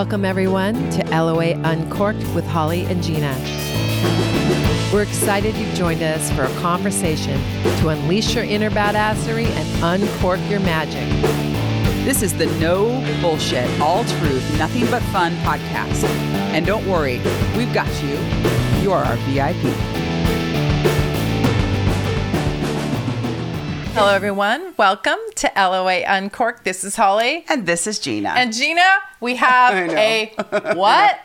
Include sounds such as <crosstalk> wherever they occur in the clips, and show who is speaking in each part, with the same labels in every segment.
Speaker 1: Welcome, everyone, to LOA Uncorked with Holly and Gina. We're excited you've joined us for a conversation to unleash your inner badassery and uncork your magic.
Speaker 2: This is the no bullshit, all truth, nothing but fun podcast. And don't worry, we've got you. You're our VIP.
Speaker 3: Hello, everyone. Welcome to LOA Uncorked. This is Holly.
Speaker 2: And this is Gina.
Speaker 3: And Gina, we have <laughs> a <laughs> what?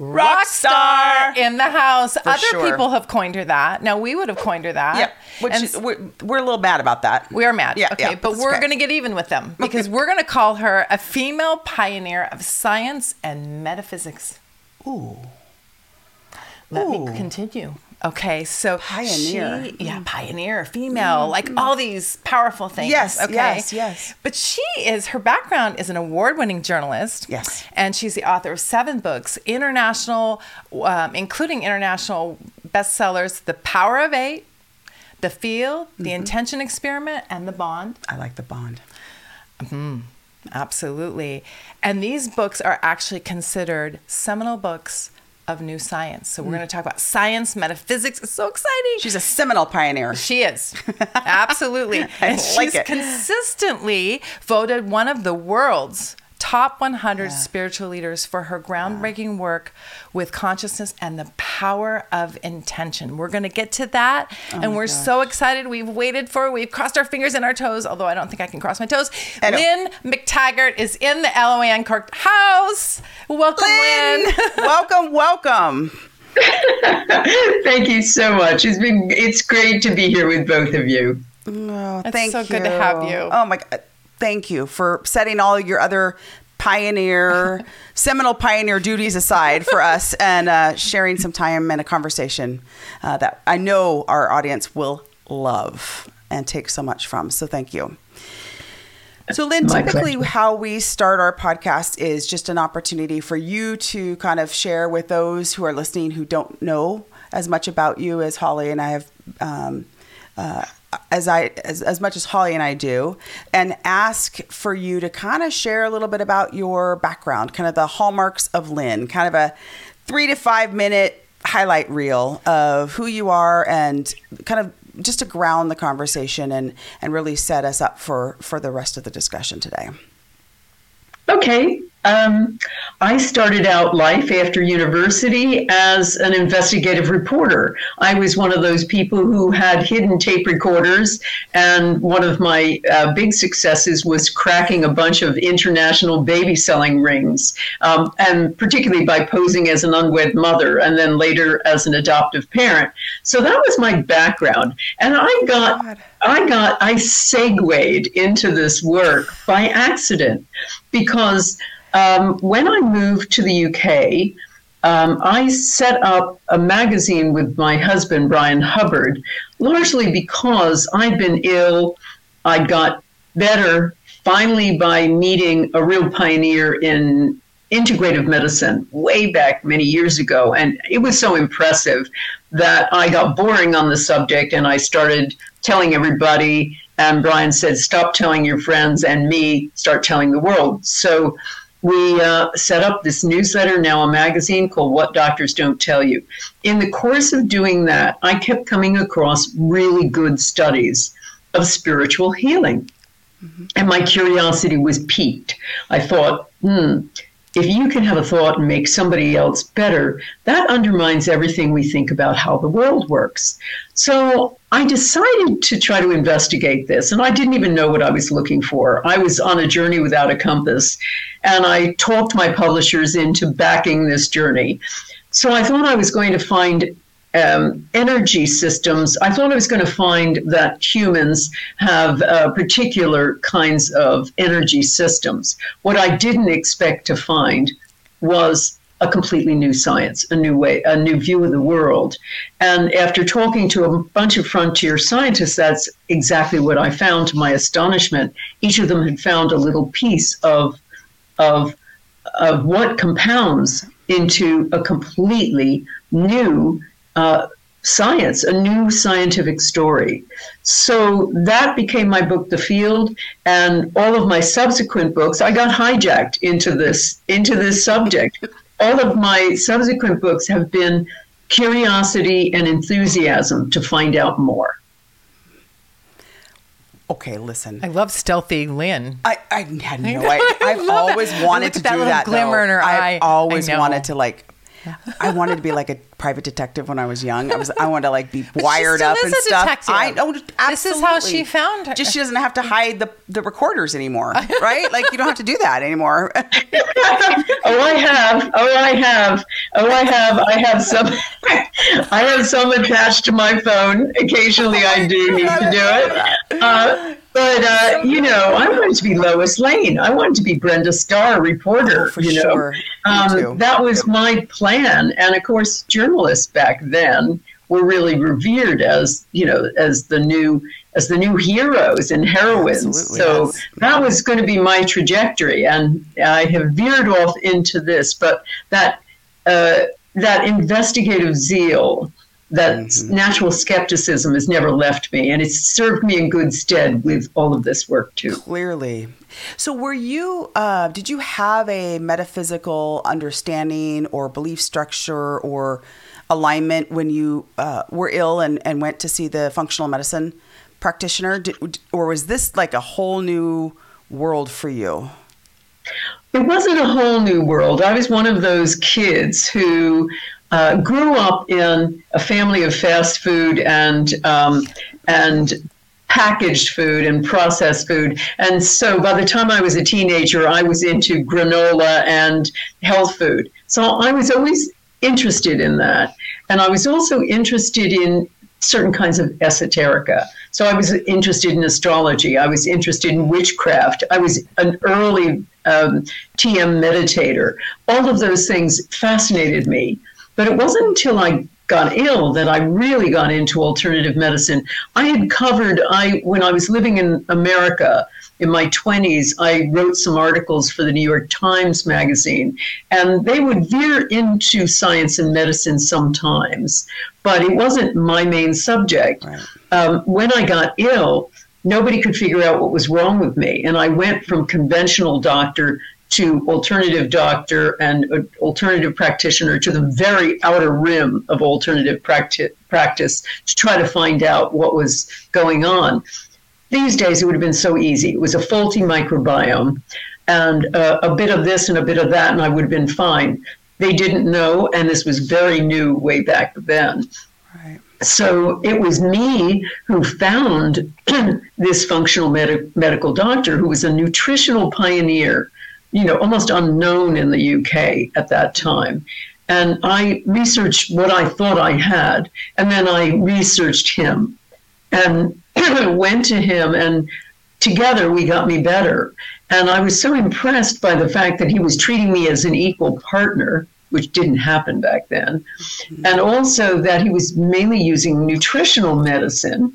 Speaker 3: Rock star in the house. Other
Speaker 2: sure.
Speaker 3: people have coined her that. Now we would have coined her that.
Speaker 2: yeah, which
Speaker 3: And
Speaker 2: we're, we're a little mad about that.
Speaker 3: we are mad.
Speaker 2: Yeah,
Speaker 3: okay,
Speaker 2: yeah,
Speaker 3: but we're
Speaker 2: okay.
Speaker 3: going to get even with them <laughs> because we're going to call her a female pioneer of science and metaphysics.
Speaker 2: Ooh.
Speaker 3: Let
Speaker 2: Ooh.
Speaker 3: me continue. Okay, so
Speaker 2: Pioneer.
Speaker 3: she- yeah, pioneer, female, like all these powerful things.
Speaker 2: Yes,
Speaker 3: okay,
Speaker 2: yes, yes.
Speaker 3: But she is her background is an award-winning journalist.
Speaker 2: Yes.
Speaker 3: and she's the author of seven books, international, um, including international bestsellers: "The Power of Eight, "The Field," "The
Speaker 2: Mm-hmm.
Speaker 3: Intention Experiment," and "The Bond."
Speaker 2: I like the bond. Hmm.
Speaker 3: Absolutely. And these books are actually considered seminal books of new science. So we're mm. going to talk about science, metaphysics. It's so exciting.
Speaker 2: She's a seminal pioneer.
Speaker 3: She is. Absolutely. <laughs> and
Speaker 2: like
Speaker 3: she's
Speaker 2: it.
Speaker 3: consistently voted one of the world's top 100 spiritual leaders for her groundbreaking work with consciousness and the power of intention. We're going to get to that.
Speaker 2: Oh
Speaker 3: and we're so excited. We've waited for, we've crossed our fingers and our toes, although I don't think I can cross my toes.
Speaker 2: I know.
Speaker 3: Lynne McTaggart is in the LOA Uncorked house. Welcome, Lynne.
Speaker 2: Lynne, <laughs> welcome, welcome. <laughs>
Speaker 4: Thank you so much. It's been it's great to be here with both of you.
Speaker 2: Oh, thank you.
Speaker 3: It's
Speaker 2: thank
Speaker 3: so
Speaker 2: you.
Speaker 3: good to have you.
Speaker 2: Oh my God. Thank you for setting all your other pioneer, <laughs> seminal pioneer duties aside for us and uh, sharing some time and a conversation uh, that I know our audience will love and take so much from. So thank you. So, Lynne,
Speaker 4: My
Speaker 2: typically
Speaker 4: pleasure.
Speaker 2: how we start our podcast is just an opportunity for you to kind of share with those who are listening who don't know as much about you as Holly and I have, um, uh, as I as, as much as Holly and I do, and ask for you to kind of share a little bit about your background, kind of the hallmarks of Lynne, kind of a three to five minute highlight reel of who you are and kind of just to ground the conversation and and really set us up for for the rest of the discussion today.
Speaker 4: Okay. Um, I started out life after university as an investigative reporter. I was one of those people who had hidden tape recorders, and one of my uh, big successes was cracking a bunch of international baby selling rings, um, and particularly by posing as an unwed mother and then later as an adoptive parent. So that was my background, and I got.
Speaker 2: God.
Speaker 4: I got I segued into this work by accident because um, when I moved to the UK, um, I set up a magazine with my husband Bryan Hubbard, largely because I'd been ill. I got better finally by meeting a real pioneer in integrative medicine way back many years ago. And it was so impressive that I got boring on the subject and I started telling everybody. And Bryan said, Stop telling your friends and me, start telling the world. So we uh, set up this newsletter, now a magazine called What Doctors Don't Tell You. In the course of doing that, I kept coming across really good studies of spiritual healing. And my curiosity was piqued. I thought, hmm, if you can have a thought and make somebody else better, that undermines everything we think about how the world works. So I decided to try to investigate this, and I didn't even know what I was looking for. I was on a journey without a compass, and I talked my publishers into backing this journey. So I thought I was going to find um, energy systems, I thought I was going to find that humans have uh, particular kinds of energy systems. What I didn't expect to find was a completely new science, a new way, a new view of the world. And after talking to a bunch of frontier scientists, that's exactly what I found to my astonishment. Each of them had found a little piece of, of, of what compounds into a completely new uh, science, a new scientific story. So that became my book, The Field, and all of my subsequent books. I got hijacked into this into this subject. All of my subsequent books have been curiosity and enthusiasm to find out more.
Speaker 2: Okay, listen.
Speaker 3: I love stealthy Lynne.
Speaker 2: I, I had <laughs> no idea. I've always wanted
Speaker 3: Look
Speaker 2: to
Speaker 3: at that
Speaker 2: do
Speaker 3: little
Speaker 2: that.
Speaker 3: glimmer
Speaker 2: though.
Speaker 3: in her eye.
Speaker 2: I've always
Speaker 3: I know.
Speaker 2: wanted to like. I wanted to be like a private detective when I was young. I was. I wanted to like be wired
Speaker 3: still
Speaker 2: up
Speaker 3: is
Speaker 2: and
Speaker 3: a
Speaker 2: stuff.
Speaker 3: detective.
Speaker 2: I know.
Speaker 3: This is how she found her.
Speaker 2: Just she doesn't have to hide the the recorders anymore, <laughs> right? like you don't have to do that anymore. <laughs>
Speaker 4: oh, I have. Oh, I have. Oh, I have. I have some. <laughs> I have some attached to my phone. Occasionally, I do need to do it. Uh, but uh, you know, I wanted to be Lois Lane. I wanted to be Brenda Starr, reporter.
Speaker 2: Oh, for
Speaker 4: you know,
Speaker 2: sure.
Speaker 4: Um, that was my plan. And of course, journalists back then were really revered as you know as the new as the new heroes and heroines.
Speaker 2: Absolutely,
Speaker 4: so
Speaker 2: yes.
Speaker 4: that was going to be my trajectory, and I have veered off into this. But that uh, that investigative zeal, that
Speaker 2: Mm-hmm.
Speaker 4: natural skepticism, has never left me, and it's served me in good stead with all of this work too.
Speaker 2: Clearly. So, were you? Uh, did you have a metaphysical understanding or belief structure or alignment when you uh, were ill and, and went to see the functional medicine practitioner, did, or was this like a whole new world for you?
Speaker 4: It wasn't a whole new world. I was one of those kids who uh, grew up in a family of fast food and um, and packaged food and processed food. And so by the time I was a teenager, I was into granola and health food. So I was always interested in that. And I was also interested in certain kinds of esoterica. So I was interested in astrology. I was interested in witchcraft. I was an early um, TM meditator. All of those things fascinated me. But it wasn't until I got ill that I really got into alternative medicine. I had covered I when I was living in America in my 20s, I wrote some articles for the New York Times magazine, and they would veer into science and medicine sometimes, but it wasn't my main subject.
Speaker 2: Right.
Speaker 4: Um, when I got ill, nobody could figure out what was wrong with me, and I went from conventional doctor to alternative doctor and alternative practitioner to the very outer rim of alternative practi- practice to try to find out what was going on. These days, it would have been so easy. It was a faulty microbiome and uh, a bit of this and a bit of that, and I would have been fine. They didn't know, and this was very new way back then.
Speaker 2: Right.
Speaker 4: So it was me who found <clears throat> this functional med- medical doctor who was a nutritional pioneer, you know, almost unknown in the UK at that time. And I researched what I thought I had, and then I researched him and <clears throat> went to him, and together we got me better. And I was so impressed by the fact that he was treating me as an equal partner, which didn't happen back then, mm-hmm. and also that he was mainly using nutritional medicine.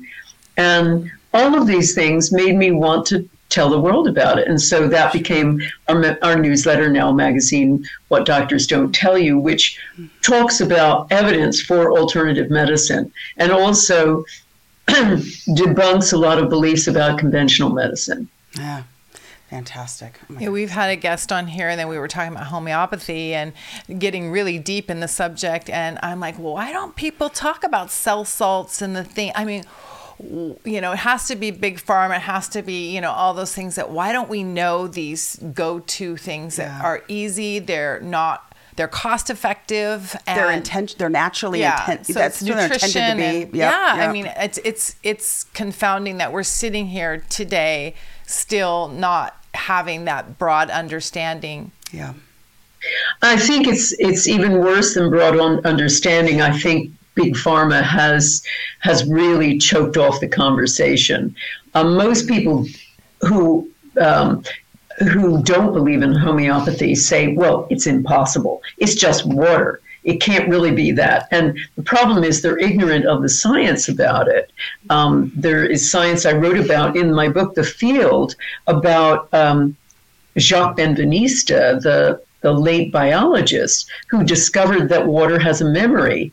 Speaker 4: And all of these things made me want to tell the world about it. And so that became our, our newsletter, Now Magazine, What Doctors Don't Tell You, which talks about evidence for alternative medicine and also <clears throat> debunks a lot of beliefs about conventional medicine.
Speaker 2: Yeah. Fantastic. Oh
Speaker 3: Yeah, we've had a guest on here, and then we were talking about homeopathy and getting really deep in the subject. And I'm like, well, why don't people talk about cell salts and the thing? I mean, w- you know, it has to be big pharma, it has to be, you know, all those things that why don't we know these go to things that
Speaker 2: Yeah.
Speaker 3: are easy? They're not, they're cost effective. And
Speaker 2: They're intention. They're naturally intent.
Speaker 3: so
Speaker 2: that's
Speaker 3: it's
Speaker 2: what they're
Speaker 3: nutrition.
Speaker 2: intended to
Speaker 3: and-
Speaker 2: be. Yep,
Speaker 3: yeah, I mean, it's it's it's confounding that we're sitting here today still not having that broad understanding.
Speaker 2: yeah.
Speaker 4: I think it's it's even worse than broad understanding. I think big pharma has has really choked off the conversation. Um, most people who um, who don't believe in homeopathy say, "Well, it's impossible. It's just water. It can't really be that." And the problem is they're ignorant of the science about it. Um, there is science I wrote about in my book, The Field, about um, Jacques Benveniste, the, the late biologist, who discovered that water has a memory.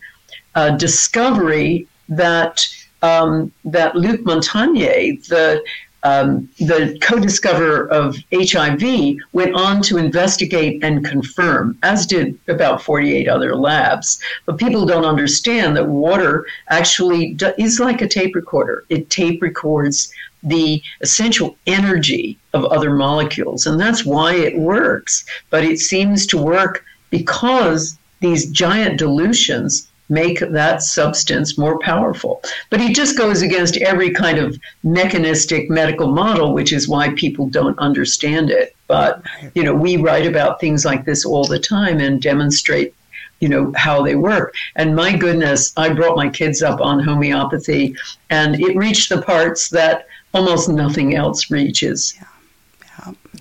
Speaker 4: Uh, discovery that um, that Luc Montagnier, the um, the co-discoverer of HIV, went on to investigate and confirm, as did about 48 other labs. But people don't understand that water actually is like a tape recorder. It tape records the essential energy of other molecules, and that's why it works. But it seems to work because these giant dilutions make that substance more powerful. But he just goes against every kind of mechanistic medical model, which is why people don't understand it. But, you know, we write about things like this all the time and demonstrate you know how they work. And my goodness i brought my kids up on homeopathy and it reached the parts that almost nothing else reaches.
Speaker 3: Yeah.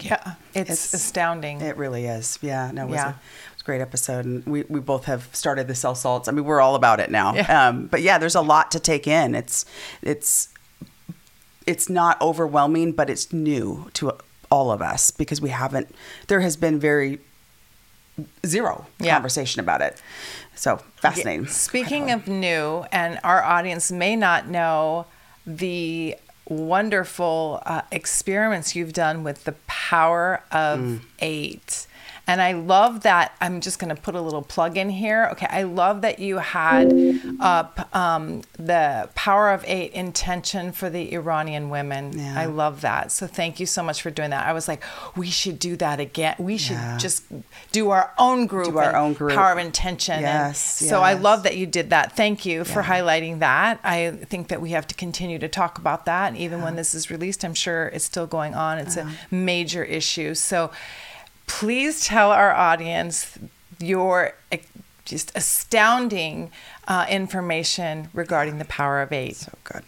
Speaker 3: Yeah, it's, it's, astounding.
Speaker 2: It really is. Yeah. No was yeah. Great episode. And we, we both have started the cell salts. I mean, we're all about it now. Yeah. Um, but yeah, there's a lot to take in. It's, it's, it's not overwhelming, but it's new to all of us because we haven't, there has been very zero yeah. conversation about it. So fascinating.
Speaker 3: Speaking of new, and our audience may not know the wonderful uh, experiments you've done with the power of mm. eight. And I love that. I'm just going to put a little plug in here. Okay. I love that you had up um, the Power of Eight intention for the Iranian women. Yeah. I love that. So thank you so much for doing that. I was like, we should do that again. We should yeah. just do our own group.
Speaker 2: Do our own group.
Speaker 3: Power of intention.
Speaker 2: Yes.
Speaker 3: And so. I love that you did that. Thank you for yeah. highlighting that. I think that we have to continue to talk about that. And Even when this is released, I'm sure it's still going on. It's a major issue. So, please tell our audience your just astounding uh, information regarding the power of eight.
Speaker 2: So good.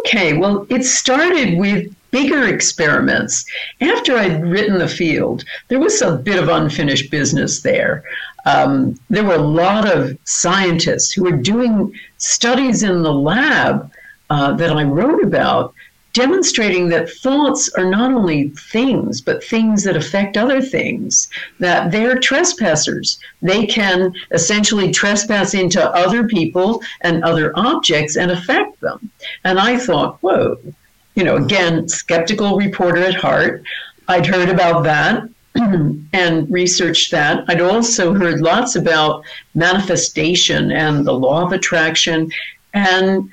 Speaker 4: Okay, well, it started with bigger experiments. After I'd written the field, there was a bit of unfinished business there. Um, there were a lot of scientists who were doing studies in the lab uh, that I wrote about demonstrating that thoughts are not only things, but things that affect other things, that they're trespassers. They can essentially trespass into other people and other objects and affect them. And I thought, whoa, you know, again, skeptical reporter at heart. I'd heard about that <clears throat> and researched that. I'd also heard lots about manifestation and the law of attraction. And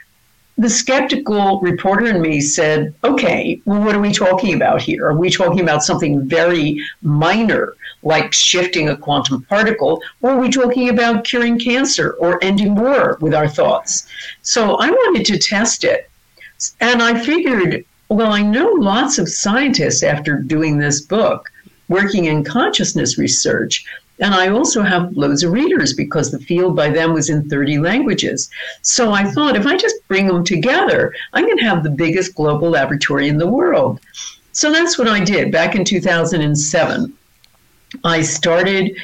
Speaker 4: the skeptical reporter in me said, okay, well, what are we talking about here? Are we talking about something very minor, like shifting a quantum particle, or are we talking about curing cancer or ending war with our thoughts? So I wanted to test it. And I figured, well, I know lots of scientists after doing this book working in consciousness research and I also have loads of readers because the field by then was in 30 languages. So I thought if I just bring them together, I can have the biggest global laboratory in the world. So that's what I did back in 2007. I started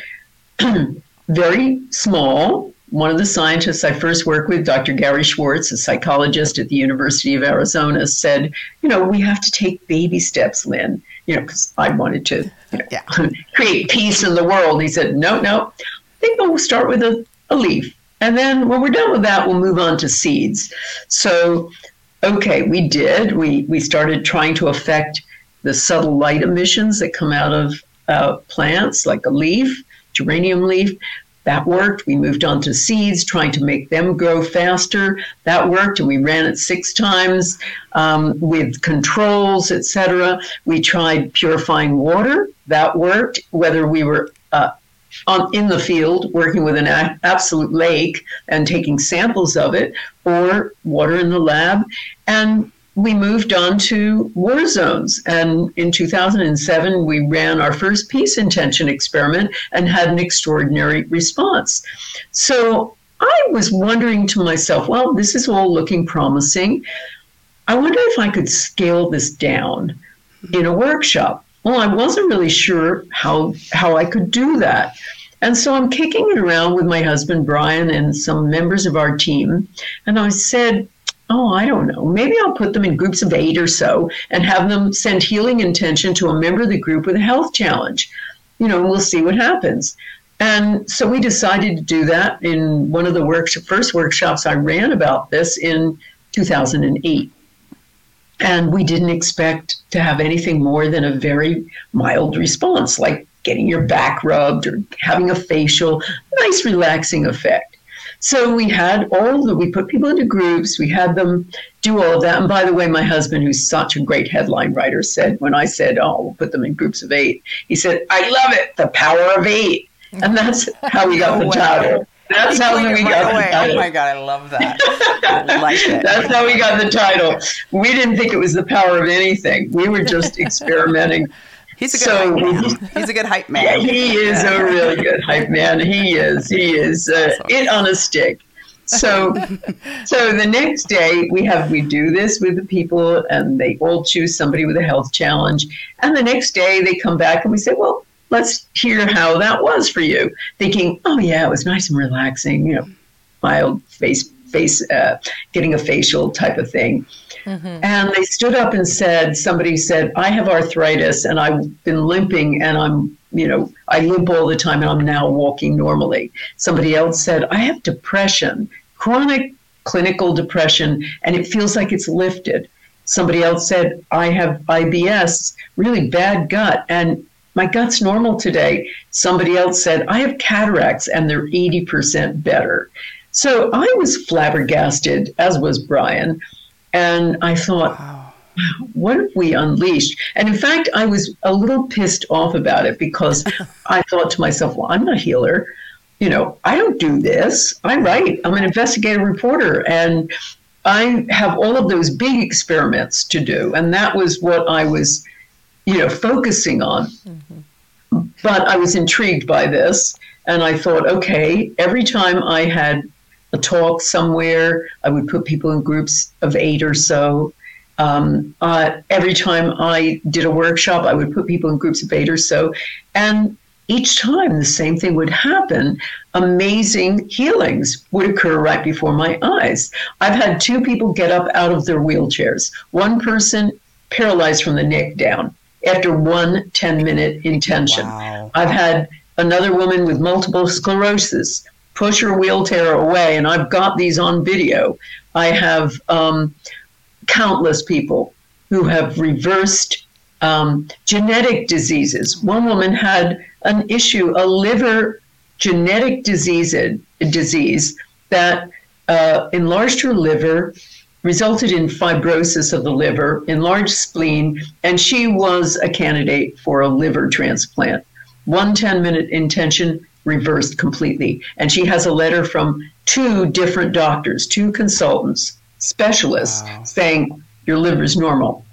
Speaker 4: <clears throat> very small. One of the scientists I first worked with, Dr. Gary Schwartz, a psychologist at the University of Arizona, said, You know, we have to take baby steps, Lynne you know, because I wanted to yeah. <laughs> create peace in the world. He said, no, no, I think we'll start with a, a leaf. And then when we're done with that, we'll move on to seeds. So, okay, we did. We, we started trying to affect the subtle light emissions that come out of uh, plants, like a leaf, geranium leaf. That worked. We moved on to seeds, trying to make them grow faster. That worked, and we ran it six times um, with controls, etc. We tried purifying water. That worked. Whether we were uh, on, in the field working with an a- absolute lake and taking samples of it, or water in the lab, and we moved on to war zones. And in 2007, we ran our first peace intention experiment and had an extraordinary response. So I was wondering to myself, well, this is all looking promising. I wonder if I could scale this down in a workshop. Well, I wasn't really sure how how I could do that. And so I'm kicking it around with my husband Bryan and some members of our team. And I said, oh, I don't know, maybe I'll put them in groups of eight or so and have them send healing intention to a member of the group with a health challenge. You know, we'll see what happens. And so we decided to do that in one of the first workshops I ran about this in 2008. And we didn't expect to have anything more than a very mild response, like getting your back rubbed or having a facial, nice relaxing effect. So we had all the, we put people into groups, we had them do all of that. And by the way, my husband, who's such a great headline writer, said, when I said, oh, we'll put them in groups of eight, he said, I love it, the power of eight. And that's how we got
Speaker 2: No
Speaker 4: the title. That's how we got
Speaker 2: away.
Speaker 4: the title.
Speaker 2: Oh my god, I love that. I like it.
Speaker 4: That's how we got the title. We didn't think it was the power of anything. We were just experimenting.
Speaker 2: He's a good
Speaker 4: So-
Speaker 2: hype man. He's a good hype man.
Speaker 4: Yeah, <laughs> he is a really good hype man. He is. He is uh, it on a stick. So, <laughs> so the next day we have we do this with the people, and they all choose somebody with a health challenge. And the next day they come back and we say, well, let's hear how that was for you. Thinking, oh yeah, it was nice and relaxing. You know, mild face face uh, getting a facial type of thing. Mm-hmm. And they stood up and said, somebody said, I have arthritis and I've been limping and I'm, you know, I limp all the time and I'm now walking normally. Somebody else said, I have depression, chronic clinical depression, and it feels like it's lifted. Somebody else said, I have IBS, really bad gut, and my gut's normal today. Somebody else said, I have cataracts and they're 80% better. So I was flabbergasted, as was Bryan. And I thought,
Speaker 2: Wow.
Speaker 4: what have we unleashed? And in fact, I was a little pissed off about it because <laughs> I thought to myself, well, I'm not a healer. You know, I don't do this. I write, I'm an investigative reporter, and I have all of those big experiments to do. And that was what I was, you know, focusing on. Mm-hmm. But I was intrigued by this, and I thought, okay, every time I had a talk somewhere, I would put people in groups of eight or so. Um, uh, every time I did a workshop, I would put people in groups of eight or so. And each time the same thing would happen. Amazing healings would occur right before my eyes. I've had two people get up out of their wheelchairs, one person paralyzed from the neck down after one 10 minute intention.
Speaker 2: Wow.
Speaker 4: I've had another woman with multiple sclerosis push her wheelchair away, and I've got these on video. I have um, countless people who have reversed um, genetic diseases. One woman had an issue, a liver genetic disease, disease that uh, enlarged her liver, resulted in fibrosis of the liver, enlarged spleen, and she was a candidate for a liver transplant. One 10 minute intention reversed completely. And she has a letter from two different doctors, two consultants, specialists,
Speaker 2: Wow.
Speaker 4: saying your liver's normal.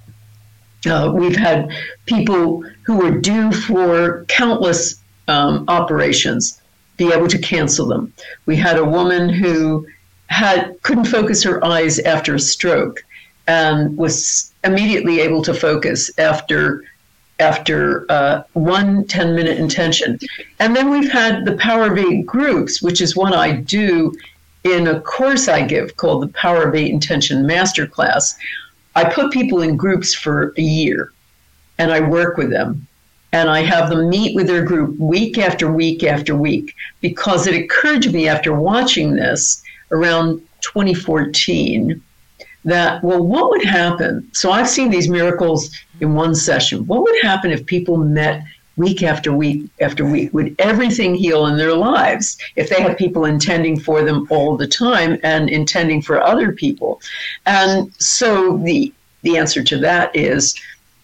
Speaker 4: Uh, we've had people who were due for countless um, operations be able to cancel them. We had a woman who had couldn't focus her eyes after a stroke and was immediately able to focus after after uh, one 10 minute intention. And then we've had the Power of Eight groups, which is one I do in a course I give called the Power of Eight Intention Masterclass. I put people in groups for a year and I work with them. And I have them meet with their group week after week after week because it occurred to me after watching this around 2014 that, well, what would happen? So I've seen these miracles in one session. What would happen if people met week after week after week? Would everything heal in their lives if they had people intending for them all the time and intending for other people? And so the the answer to that is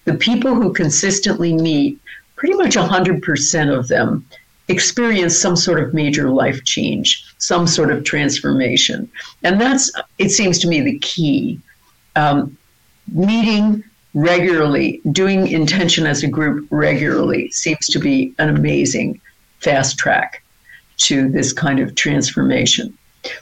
Speaker 4: the people who consistently meet, pretty much 100% of them experience some sort of major life change, some sort of transformation. And that's, it seems to me, the key. Um, meeting regularly, doing intention as a group regularly seems to be an amazing fast track to this kind of transformation.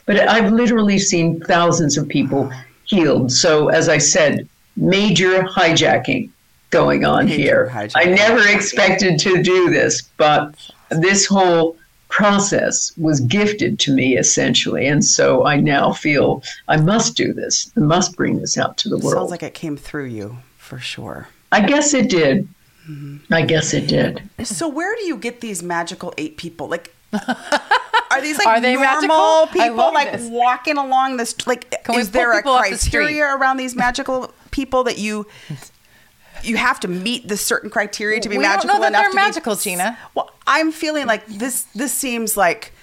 Speaker 4: But I've literally seen thousands of people healed. So, as I said, major hijacking going on
Speaker 2: Major
Speaker 4: here.
Speaker 2: hijacking.
Speaker 4: I never expected to do this, but this whole process was gifted to me essentially. And so I now feel I must do this. I must bring this out to the world.
Speaker 2: Sounds like it came through you for sure.
Speaker 4: I guess it did. Mm-hmm. I guess it did.
Speaker 2: So where do you get these magical eight people? Like <laughs> Are these like
Speaker 3: Are they
Speaker 2: normal
Speaker 3: magical?
Speaker 2: People like
Speaker 3: this.
Speaker 2: walking along this like
Speaker 3: Can
Speaker 2: is there a
Speaker 3: people the
Speaker 2: criteria around these magical people that you you have to meet the certain criteria to be
Speaker 3: We don't
Speaker 2: magical
Speaker 3: know that
Speaker 2: enough
Speaker 3: they're
Speaker 2: to
Speaker 3: magical,
Speaker 2: be,
Speaker 3: Gina.
Speaker 2: Well, I'm feeling like this this seems like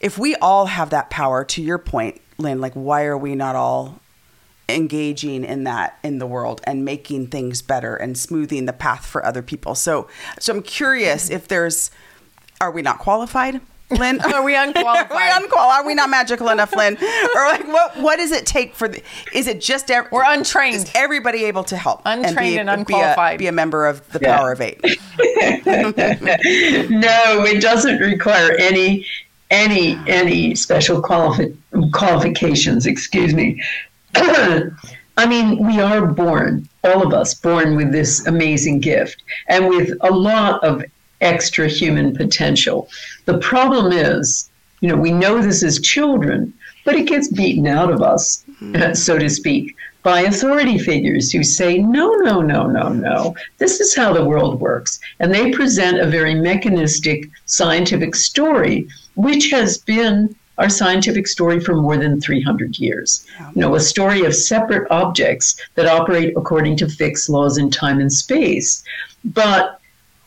Speaker 2: if we all have that power to your point, Lynne, like why are we not all engaging in that in the world and making things better and smoothing the path for other people. So so I'm curious if there's are we not qualified? Lynne, <laughs>
Speaker 3: Are we unqualified? <laughs>
Speaker 2: are we unqualified? Are we not magical enough, Lynne? Or like, what? What does it take for? The, is it just ev-
Speaker 3: We're untrained.
Speaker 2: Is everybody able to help?
Speaker 3: Untrained and
Speaker 2: be a-
Speaker 3: unqualified.
Speaker 2: Be a, member of the
Speaker 4: Yeah.
Speaker 2: Power of Eight. <laughs>
Speaker 4: no, it doesn't require any any any special qualifi- qualifications. Excuse me. <clears throat> I mean, we are born, all of us, born with this amazing gift and with a lot of extra human potential. The problem is, you know, we know this as children, but it gets beaten out of us, hmm. <laughs> so to speak, by authority figures who say, no, no, no, no, no, this is how the world works. And they present a very mechanistic scientific story, which has been our scientific story for more than 300 years. You know, a story of separate objects that operate according to fixed laws in time and space. But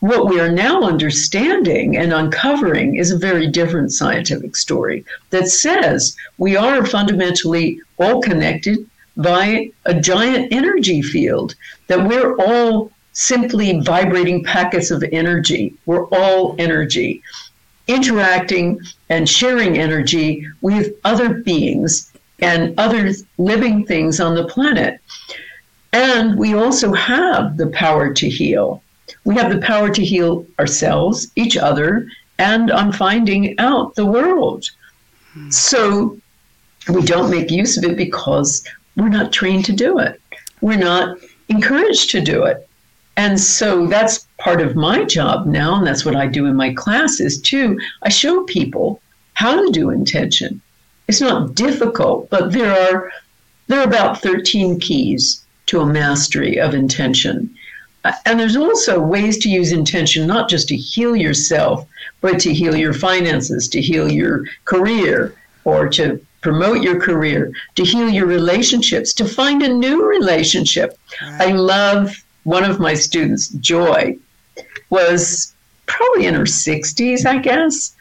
Speaker 4: what we are now understanding and uncovering is a very different scientific story that says we are fundamentally all connected by a giant energy field, that we're all simply vibrating packets of energy. We're all energy, interacting and sharing energy with other beings and other living things on the planet. And we also have the power to heal. We have the power to heal ourselves, each other, and on finding out the world. So we don't make use of it because we're not trained to do it. We're not encouraged to do it. And so that's part of my job now, and that's what I do in my classes too. I show people how to do intention. It's not difficult, but there are there are about 13 keys to a mastery of intention. And there's also ways to use intention not just to heal yourself, but to heal your finances, to heal your career, or to promote your career, to heal your relationships, to find a new relationship. I love one of my students, Joy, was probably in her 60s, I guess,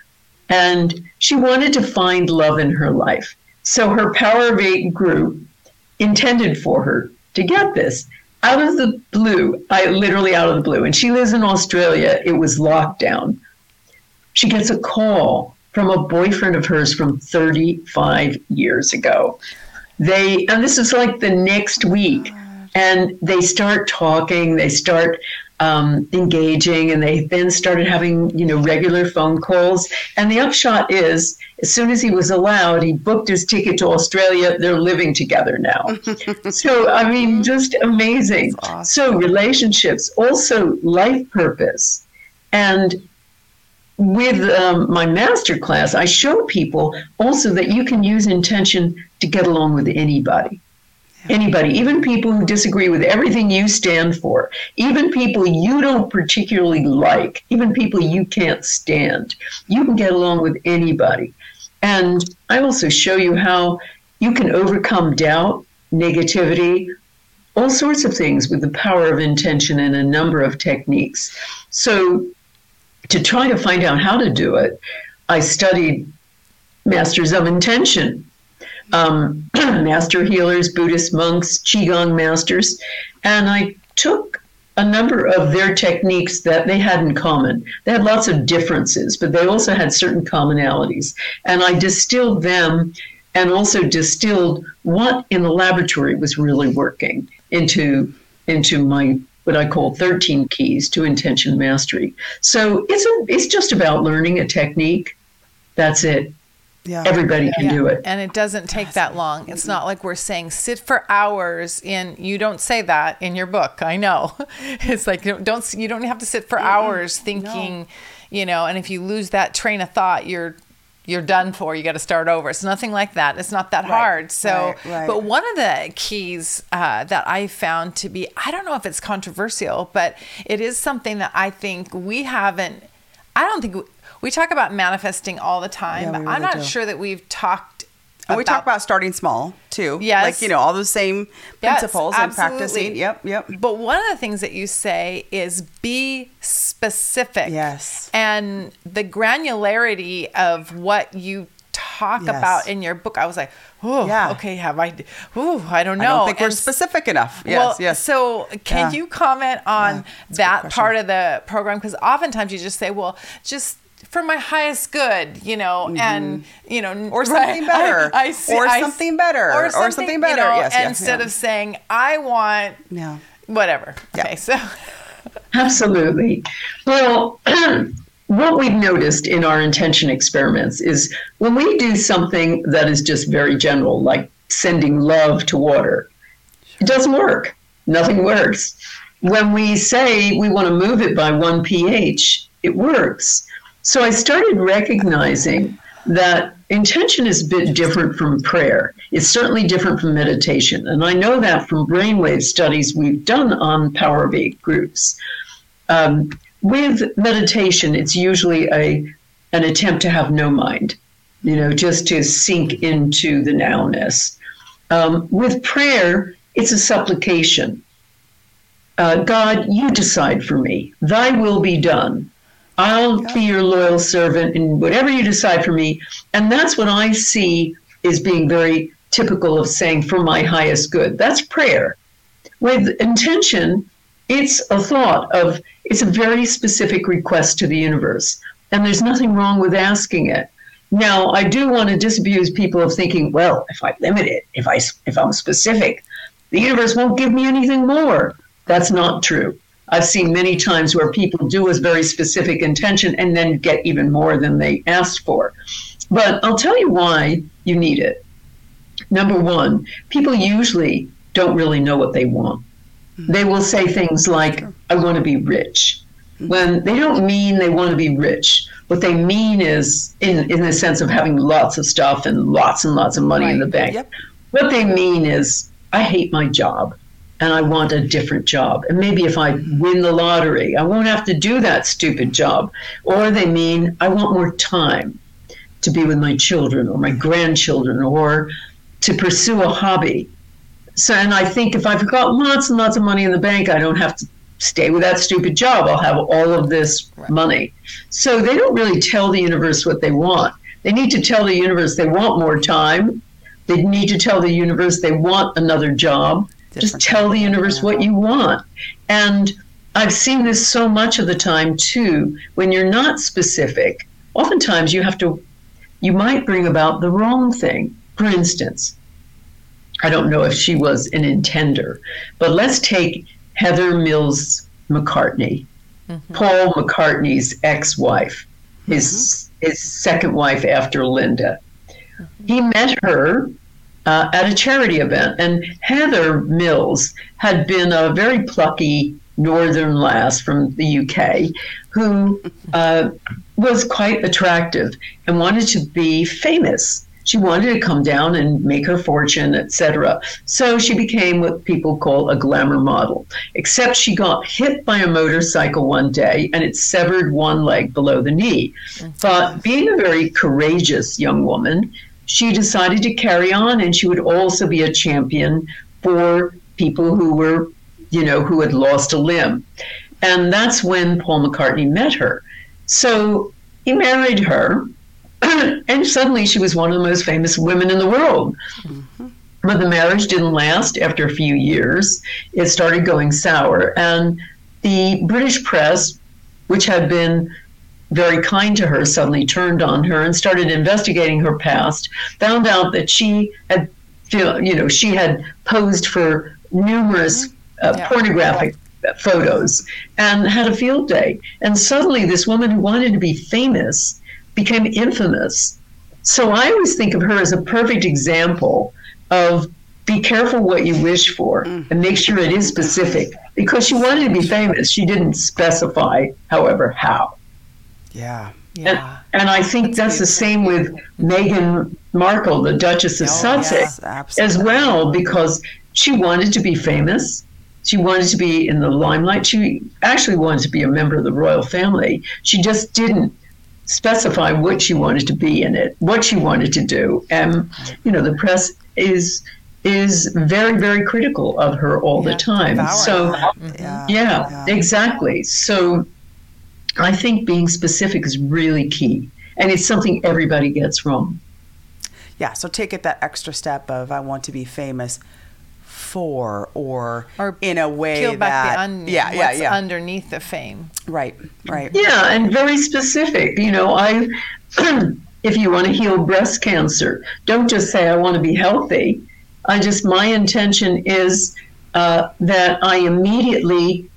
Speaker 4: and she wanted to find love in her life. So her Power of Eight group intended for her to get this out of the blue. I literally out of the blue. And she lives in Australia. It was lockdown. She gets a call from a boyfriend of hers from 35 years ago. They, and this is like the next week, and they start talking, they start um, engaging, and they then started having, you know, regular phone calls. And the upshot is, as soon as he was allowed, he booked his ticket to Australia. They're living together now. <laughs> so, I mean, just amazing. So, relationships, also life purpose. And with um, my master class, I show people also that you can use intention to get along with anybody. Anybody, even people who disagree with everything you stand for, even people you don't particularly like, even people you can't stand, you can get along with anybody. And I also show you how you can overcome doubt, negativity, all sorts of things with the power of intention and a number of techniques. So, to try to find out how to do it, I studied masters of intention, um, <clears throat> master healers, Buddhist monks, Qigong masters, and I took a number of their techniques that they had in common. They had lots of differences, but they also had certain commonalities. And I distilled them and also distilled what in the laboratory was really working into into my what I call 13 keys to intention mastery. So it's a, it's just about learning a technique. That's it.
Speaker 2: Yeah.
Speaker 4: Everybody can do it.
Speaker 3: And it doesn't take that long. It's not like we're saying sit for hours in you don't say that in your book. I know. <laughs> It's like you don't, don't you don't have to sit for hours thinking, you know, and if you lose that train of thought, you're you're done for. You got to start over. It's nothing like that. It's not that hard. So,
Speaker 2: right, right.
Speaker 3: but one of the keys uh, that I found to be, I don't know if it's controversial, but it is something that I think we haven't, I don't think we talk about manifesting all the time,
Speaker 2: Yeah,
Speaker 3: but I'm not
Speaker 2: do.
Speaker 3: sure that we've talked.
Speaker 2: And we talk about starting small too.
Speaker 3: Yes.
Speaker 2: Like, you know, all those same
Speaker 3: Yes,
Speaker 2: principles and practicing. Yep, yep.
Speaker 3: But one of the things that you say is be specific.
Speaker 2: Yes.
Speaker 3: And the granularity of what you talk
Speaker 2: Yes.
Speaker 3: about in your book, I was like, oh,
Speaker 2: Yeah.
Speaker 3: okay, have I? Oh, I don't know.
Speaker 2: I don't think we're specific enough. Yes,
Speaker 3: well,
Speaker 2: yes.
Speaker 3: so can
Speaker 2: Yeah.
Speaker 3: you comment on
Speaker 2: Yeah, that's a good
Speaker 3: that part of the program? Because oftentimes you just say, well, just for my highest good, you know, and you know,
Speaker 2: Mm-hmm. Or something <laughs> better. I see, Or something better. Or something better. Yes, yes,
Speaker 3: instead
Speaker 2: yeah.
Speaker 3: of saying I want
Speaker 2: Yeah.
Speaker 3: whatever.
Speaker 2: Yeah.
Speaker 3: Okay, so <laughs>
Speaker 4: Absolutely. Well, <clears throat> what we've noticed in our intention experiments is when we do something that is just very general, like sending love to water, it doesn't work. Nothing works. When we say we want to move it by one pH, it works. So I started recognizing that intention is a bit different from prayer. It's certainly different from meditation. And I know that from brainwave studies we've done on Power of Eight groups. Um, with meditation, it's usually a an attempt to have no mind, you know, just to sink into the nowness. Um, with prayer, it's a supplication. Uh, God, you decide for me. Thy will be done. I'll be your loyal servant in whatever you decide for me. And that's what I see is being very typical of saying, for my highest good. That's prayer. With intention, it's a thought of, it's a very specific request to the universe. And there's nothing wrong with asking it. Now, I do want to disabuse people of thinking, well, if I limit it, if I if I'm specific, the universe won't give me anything more. That's not true. I've seen many times where people do with very specific intention and then get even more than they asked for. But I'll tell you why you need it. Number one, people usually don't really know what they want. Hmm. They will say things like, I want to be rich. Hmm. When they don't mean they want to be rich. What they mean is, in, in the sense of having lots of stuff and lots and lots of money in the bank.
Speaker 2: Yep.
Speaker 4: What they mean is, I hate my job and I want a different job. And maybe if I win the lottery, I won't have to do that stupid job. Or they mean, I want more time to be with my children or my grandchildren or to pursue a hobby. So, and I think if I've got lots and lots of money in the bank, I don't have to stay with that stupid job. I'll have all of this money. So they don't really tell the universe what they want. They need to tell the universe they want more time. They need to tell the universe they want another job. Just tell the universe what you want. And I've seen this so much of the time too. When you're not specific, oftentimes you have to, you might bring about the wrong thing. For instance, I don't know if she was an intender, but let's take Heather Mills McCartney, Paul McCartney's ex wife, his, his second wife after Linda. He met her uh, at a charity event, and Heather Mills had been a very plucky northern lass from the UK who <laughs> uh, was quite attractive and wanted to be famous. She wanted to come down and make her fortune, etc. So she became what people call a glamour model. Except she got hit by a motorcycle one day and it severed one leg below the knee. But being a very courageous young woman, she decided to carry on and she would also be a champion for people who were, you know, who had lost a limb. And that's when Paul McCartney met her. So he married her, <clears throat> and suddenly she was one of the most famous women in the world. Mm-hmm. But the marriage didn't last after a few years. It started going sour. And the British press, which had been very kind to her, suddenly turned on her and started investigating her past, found out that she had, you know, she had posed for numerous uh,
Speaker 3: Yeah.
Speaker 4: pornographic photos and had a field day. And suddenly, this woman who wanted to be famous became infamous. So I always think of her as a perfect example of be careful what you wish for and make sure it is specific because she wanted to be famous. She didn't specify, however, how.
Speaker 2: Yeah.
Speaker 3: Yeah.
Speaker 4: And I think that's, the same with Meghan Markle, the Duchess of
Speaker 2: Oh,
Speaker 4: Sussex,
Speaker 2: yes,
Speaker 4: as well, because she wanted to be famous. She wanted to be in the limelight. She actually wanted to be a member of the royal family. She just didn't specify what she wanted to be in it, what she wanted to do, and you know the press is is very very critical of her all
Speaker 3: Yeah,
Speaker 4: the time. So
Speaker 3: her.
Speaker 2: Yeah.
Speaker 4: yeah, exactly. So I think being specific is really key, and it's something everybody gets wrong.
Speaker 2: Yeah. So take it that extra step of I want to be famous for or,
Speaker 3: Or
Speaker 2: in a way
Speaker 3: Peel back
Speaker 2: that
Speaker 3: the onion.
Speaker 2: yeah yeah yeah
Speaker 3: underneath the fame.
Speaker 2: right right
Speaker 4: Yeah, and very specific. You know, I <clears throat> if you want to heal breast cancer, don't just say I want to be healthy. I just my intention is uh, that I immediately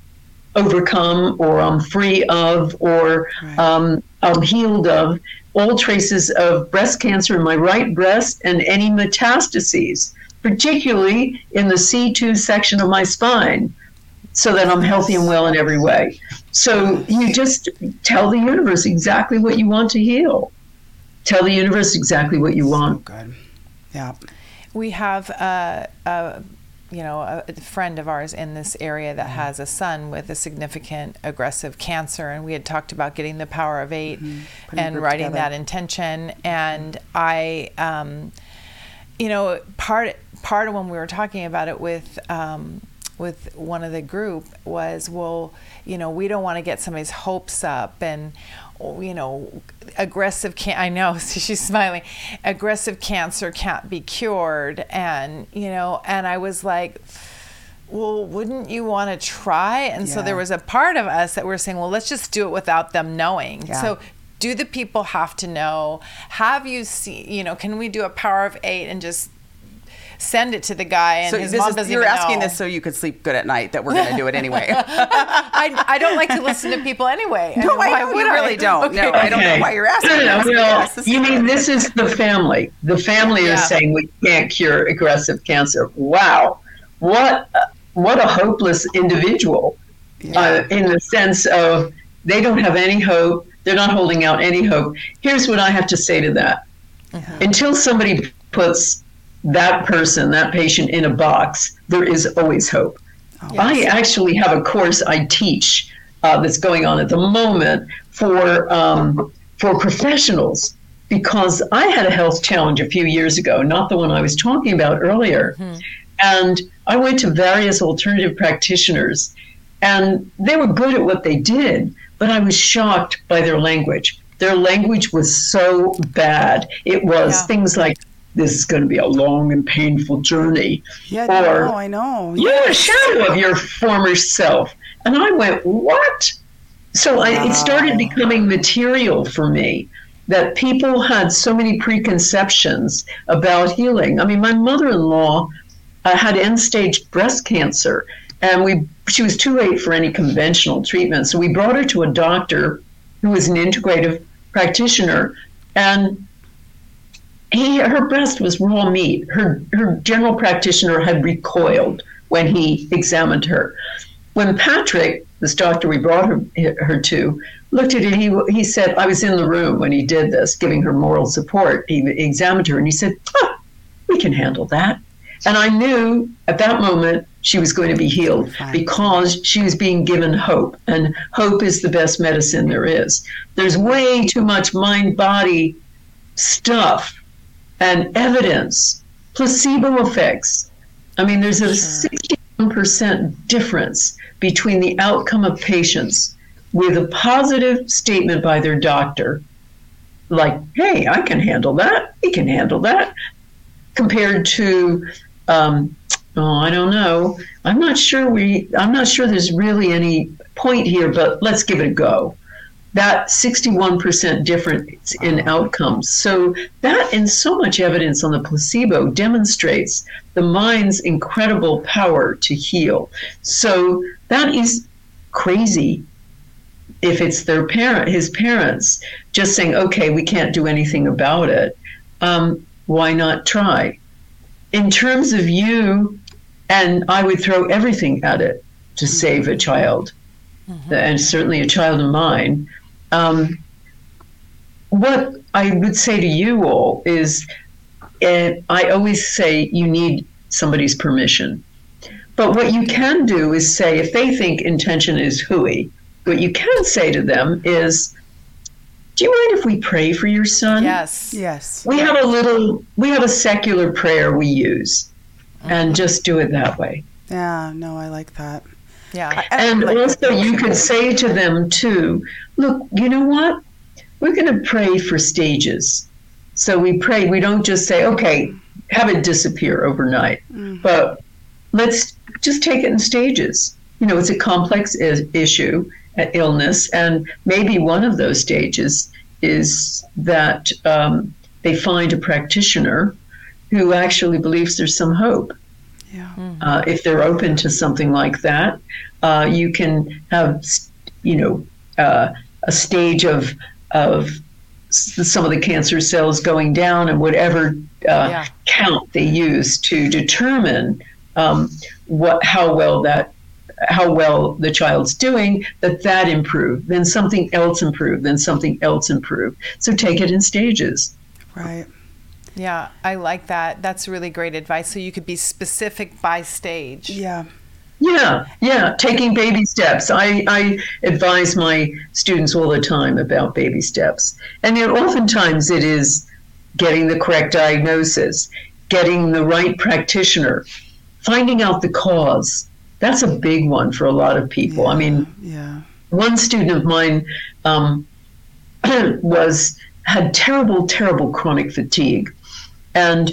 Speaker 4: overcome or I'm free of or
Speaker 2: Right.
Speaker 4: um, I'm healed of all traces of breast cancer in my right breast and any metastases, particularly in the C2 section of my spine, so that I'm healthy and well in every way. So you just tell the universe exactly what you want to heal. Tell the universe exactly what you want.
Speaker 2: good yeah
Speaker 3: We have a, a you know a friend of ours in this area that has a son with a significant aggressive cancer, and we had talked about getting the power of 8
Speaker 2: Putting a
Speaker 3: and writing
Speaker 2: together.
Speaker 3: that intention. And I, um, you know, part part of when we were talking about it with. Um, with one of the group was well you know we don't want to get somebody's hopes up and Oh, you know aggressive can I know <laughs> she's smiling. Aggressive cancer can't be cured and you know and I was like well wouldn't you want to try? And so there was a part of us that were saying well let's just do it without them knowing.
Speaker 2: Yeah.
Speaker 3: so do the people have to know? Have you seen you know can we do a power of 8 and just send it to the guy and
Speaker 2: so
Speaker 3: his
Speaker 2: this
Speaker 3: mom
Speaker 2: is,
Speaker 3: doesn't
Speaker 2: you're
Speaker 3: even
Speaker 2: asking
Speaker 3: know.
Speaker 2: this so you could sleep good at night that we're going to do it anyway <laughs>
Speaker 3: I, I don't like to listen to people anyway.
Speaker 2: no
Speaker 3: Why
Speaker 2: I,
Speaker 3: would
Speaker 2: you
Speaker 3: I?
Speaker 2: really don't no
Speaker 3: Okay.
Speaker 2: I don't know why you're asking this, but
Speaker 4: well, you mean this is the <laughs> family? The family
Speaker 3: Yeah.
Speaker 4: is saying we can't cure aggressive cancer. Wow, what what a hopeless individual!
Speaker 2: Yeah.
Speaker 4: Uh, in the sense of they don't have any hope. They're not holding out any hope. Here's what I have to say to that: until somebody puts that person, that patient, in a box, there is always hope. I actually have a course I teach uh, that's going on at the moment for um, for professionals because I had a health challenge a few years ago, not the one I was talking about earlier, and I went to various alternative practitioners, and they were good at what they did, but I was shocked by their language. Their language was so bad. It was
Speaker 3: Yeah.
Speaker 4: things like. This is going to be a long and painful journey.
Speaker 2: yeah
Speaker 4: or-
Speaker 2: no, I know
Speaker 4: You're a shadow of your former self. And I went, What? So I, it started becoming material for me that people had so many preconceptions about healing. I mean, my mother in law uh, had end stage breast cancer, and we she was too late for any conventional treatment. So we brought her to a doctor who was an integrative practitioner, and he her breast was raw meat. Her her general practitioner had recoiled when he examined her. When Patrick, this doctor we brought her her to, looked at it, he he said, "I was in the room when he did this, giving her moral support." He examined her and he said, "Oh, we can handle that." And I knew at that moment she was going to be healed because she was being given hope, and hope is the best medicine there is. There's way too much mind body stuff and evidence, placebo effects. I mean, there's a 61% difference between the outcome of patients with a positive statement by their doctor, like, hey, I can handle that, he can handle that, compared to, um, oh, I don't know. I'm not sure we, I'm not sure there's really any point here, but let's give it a go that 61% difference in outcomes. So that and so much evidence on the placebo demonstrates the mind's incredible power to heal. So that is crazy if it's their parent, his parents, just saying, okay, we can't do anything about it. Um, why not try? In terms of you, and I would throw everything at it to save a child, and certainly a child of mine. Um, what I would say to you all is, uh, I always say you need somebody's permission. But what you can do is say, if they think intention is hooey, what you can say to them is, do you mind if we pray for your son?
Speaker 3: Yes.
Speaker 2: Yes.
Speaker 4: We have a little, we have a secular prayer we use, and just do it that way.
Speaker 2: Yeah. No, I like that.
Speaker 3: Yeah.
Speaker 4: And
Speaker 2: like
Speaker 4: also, you could say to them too, look, you know what? We're going to pray for stages. So we pray, we don't just say, okay, have it disappear overnight, but let's just take it in stages. You know, it's a complex I- issue, uh, illness, and maybe one of those stages is that um, they find a practitioner who actually believes there's some hope
Speaker 2: Yeah.
Speaker 4: uh, if they're open to something like that. Uh, you can have, you know, uh, a stage of of some of the cancer cells going down and whatever uh,
Speaker 3: Yeah.
Speaker 4: count they use to determine um, what how well that how well the child's doing that that improved then something else improved then something else improved so take it in stages
Speaker 2: Right.
Speaker 3: Yeah, I like that. That's really great advice. So you could be specific by stage.
Speaker 2: Yeah.
Speaker 4: Yeah, yeah, taking baby steps. I, I advise my students all the time about baby steps. And yet, oftentimes, it is getting the correct diagnosis, getting the right practitioner, finding out the cause. That's a big one for a lot of people. I mean,
Speaker 2: Yeah.
Speaker 4: one student of mine um, <clears throat> was had terrible, terrible chronic fatigue, and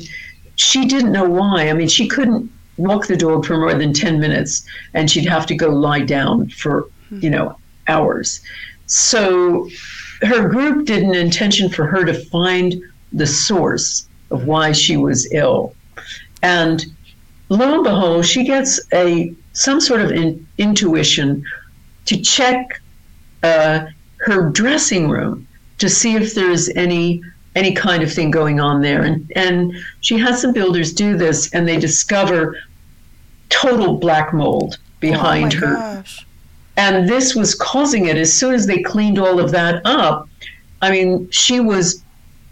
Speaker 4: she didn't know why. I mean, she couldn't walk the dog for more than ten minutes, and she'd have to go lie down for you know hours. So her group did an intention for her to find the source of why she was ill, and lo and behold, she gets a some sort of in, intuition to check uh, her dressing room to see if there's any any kind of thing going on there. And and she has some builders do this, and they discover total black mold behind
Speaker 2: oh
Speaker 4: her.
Speaker 2: Gosh.
Speaker 4: And this was causing it. As soon as they cleaned all of that up, I mean, she was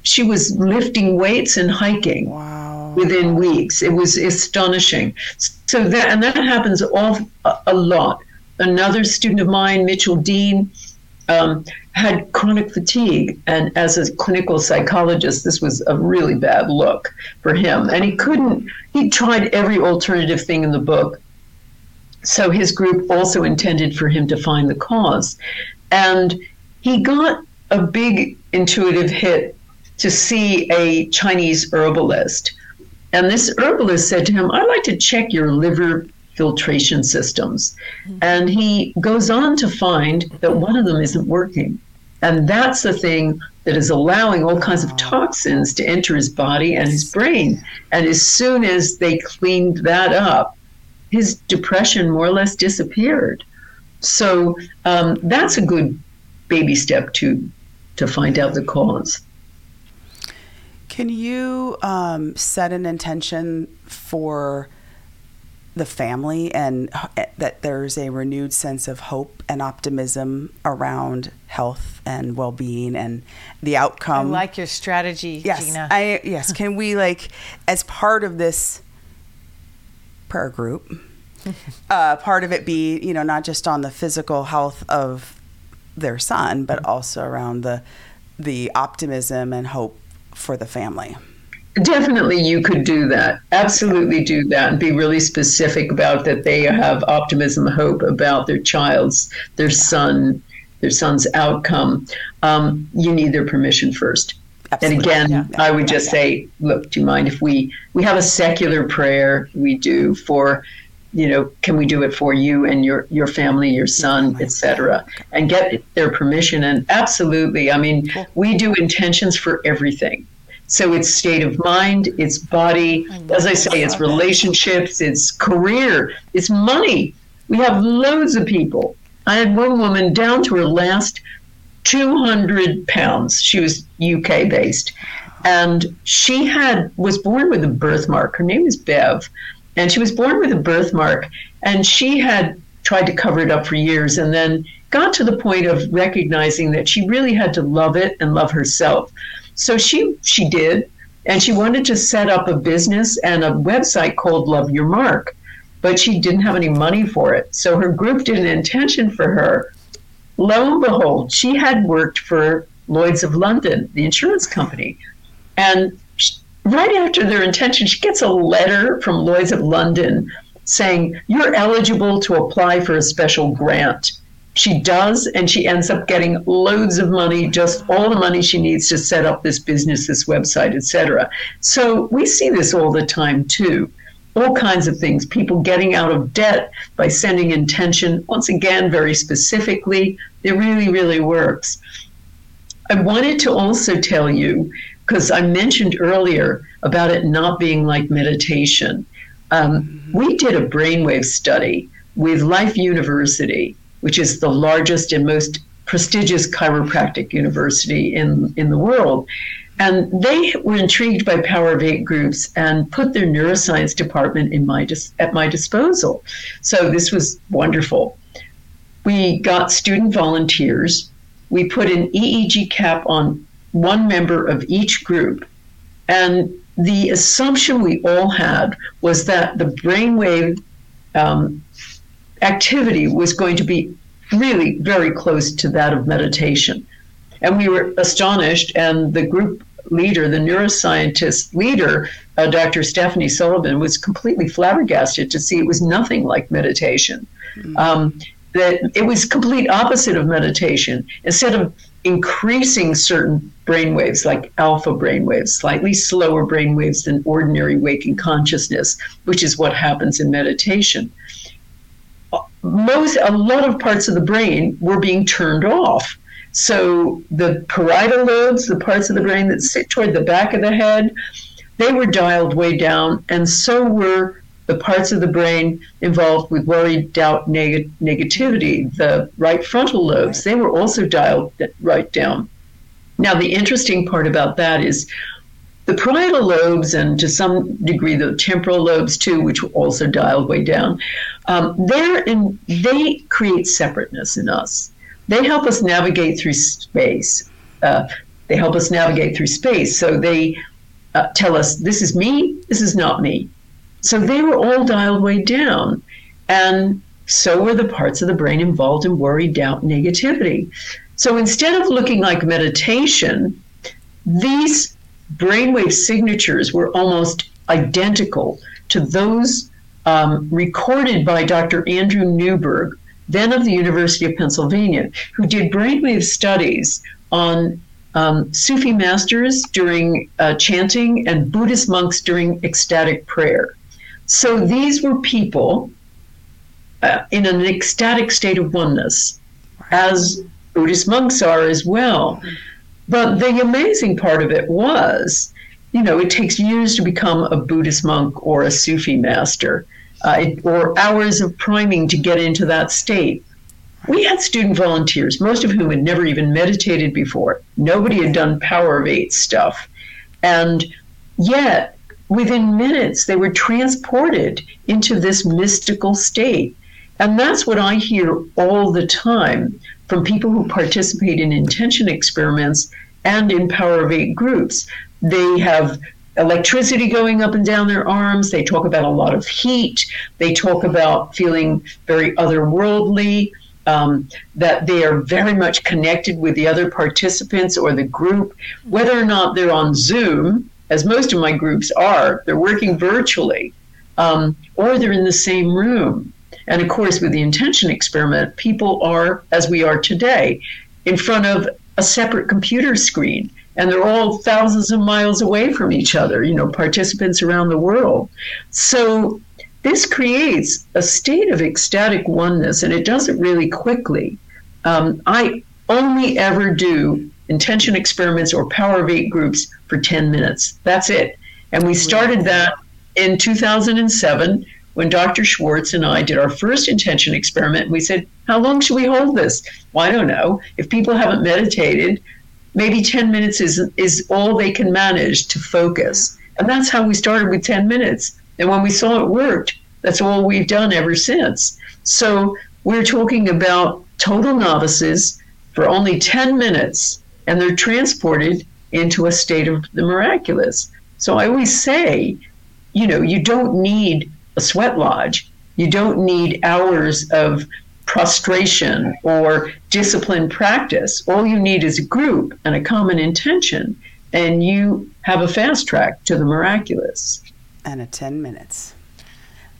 Speaker 4: she was lifting weights and hiking
Speaker 2: Wow.
Speaker 4: within weeks. It was astonishing. So that and that happens all a, a lot. Another student of mine, Mitchell Dean, um, had chronic fatigue, and as a clinical psychologist, this was a really bad look for him. And he couldn't. He tried every alternative thing in the book. So his group also intended for him to find the cause, and he got a big intuitive hit to see a Chinese herbalist. And this herbalist said to him, I'd like to check your liver filtration systems. Mm-hmm. And he goes on to find that one of them isn't working. And that's the thing that is allowing all kinds of toxins to enter his body and his brain. And as soon as they cleaned that up, his depression more or less disappeared. So um, that's a good baby step to to find out the cause.
Speaker 2: Can you um, set an intention for the family and that there's a renewed sense of hope and optimism around health and well-being and the outcome.
Speaker 3: I like your strategy,
Speaker 2: yes,
Speaker 3: Gina.
Speaker 2: I yes. <laughs> Can we like as part of this prayer group? <laughs> uh, part of it be you know not just on the physical health of their son, but also around the the optimism and hope for the family.
Speaker 4: Definitely, you could do that. Absolutely do that and be really specific about that they have optimism, hope about their child's, their son, their son's outcome. Um, you need their permission first.
Speaker 2: Absolutely.
Speaker 4: And again,
Speaker 2: Yeah.
Speaker 4: I would just say, look, do you mind if we we have a secular prayer we do for, you know, can we do it for you and your your family, your son, etc., and get their permission. And absolutely, I mean, we do intentions for everything. So it's state of mind, it's body, as I say, it's relationships, it's career, it's money. We have loads of people. I had one woman down to her last 200 pounds. She was UK based. And she had was born with a birthmark. Her name is Bev. And she was born with a birthmark. And she had tried to cover it up for years and then got to the point of recognizing that she really had to love it and love herself. So she she did. And she wanted to set up a business and a website called Love Your Mark. But she didn't have any money for it. So her group did an intention for her lo and behold, she had worked for Lloyd's of London, the insurance company. And right after their intention, she gets a letter from Lloyd's of London saying, You're eligible to apply for a special grant. She does, and she ends up getting loads of money, just all the money she needs to set up this business, this website, etc. So we see this all the time too. All kinds of things. People getting out of debt by sending intention. Once again, very specifically, it really, really works. I wanted to also tell you, because I mentioned earlier about it not being like meditation. Um, we did a brainwave study with Life University, which is the largest and most prestigious chiropractic university in, in the world. And they were intrigued by Power of Eight groups and put their neuroscience department in my dis- at my disposal. So this was wonderful. We got student volunteers. We put an EEG cap on one member of each group. And the assumption we all had was that the brainwave um, activity was going to be really very close to that of meditation. And we were astonished, and the group leader, the neuroscientist leader, uh, Dr. Stephanie Sullivan, was completely flabbergasted to see it was nothing like meditation. Mm-hmm. Um, that it was complete opposite of meditation. Instead of increasing certain brain waves like alpha brain waves, slightly slower brain waves than ordinary waking consciousness, which is what happens in meditation. Most a lot of parts of the brain were being turned off. So the parietal lobes, the parts of the brain that sit toward the back of the head, they were dialed way down, and so were the parts of the brain involved with worry, doubt, neg- negativity, the right frontal lobes, they were also dialed right down. Now, the interesting part about that is the parietal lobes, and to some degree the temporal lobes too, which were also dialed way down, um, they're in, they create separateness in us. They help us navigate through space. Uh, they help us navigate through space. So they uh, tell us this is me, this is not me. So they were all dialed way down. And so were the parts of the brain involved in worry, doubt, negativity. So instead of looking like meditation, these brainwave signatures were almost identical to those um, recorded by Dr. Andrew Newberg, then of the University of Pennsylvania, who did brainwave studies on um, Sufi masters during uh, chanting and Buddhist monks during ecstatic prayer. So these were people uh, in an ecstatic state of oneness, as Buddhist monks are as well. But the amazing part of it was, you know, it takes years to become a Buddhist monk or a Sufi master, uh, it, or hours of priming to get into that state. We had student volunteers, most of whom had never even meditated before. Nobody had done Power of Eight stuff. And yet, within minutes, they were transported into this mystical state. And that's what I hear all the time from people who participate in intention experiments and in Power of Eight groups. They have electricity going up and down their arms. They talk about a lot of heat. They talk about feeling very otherworldly, um, that they are very much connected with the other participants or the group, whether or not they're on Zoom as most of my groups are, they're working virtually, um, or they're in the same room. And of course, with the intention experiment, people are, as we are today, in front of a separate computer screen. And they're all thousands of miles away from each other, you know, participants around the world. So this creates a state of ecstatic oneness, and it does it really quickly. Um, I only ever do intention experiments or power of eight groups for 10 minutes. That's it. And we started that in 2007 when Dr. Schwartz and I did our first intention experiment. We said, How long should we hold this? Well, I don't know. If people haven't meditated, maybe 10 minutes is, is all they can manage to focus. And that's how we started with 10 minutes. And when we saw it worked, that's all we've done ever since. So we're talking about total novices for only 10 minutes and they're transported into a state of the miraculous. So I always say, you know, you don't need a sweat lodge. You don't need hours of prostration or disciplined practice. All you need is a group and a common intention, and you have a fast track to the miraculous.
Speaker 2: And a 10 minutes.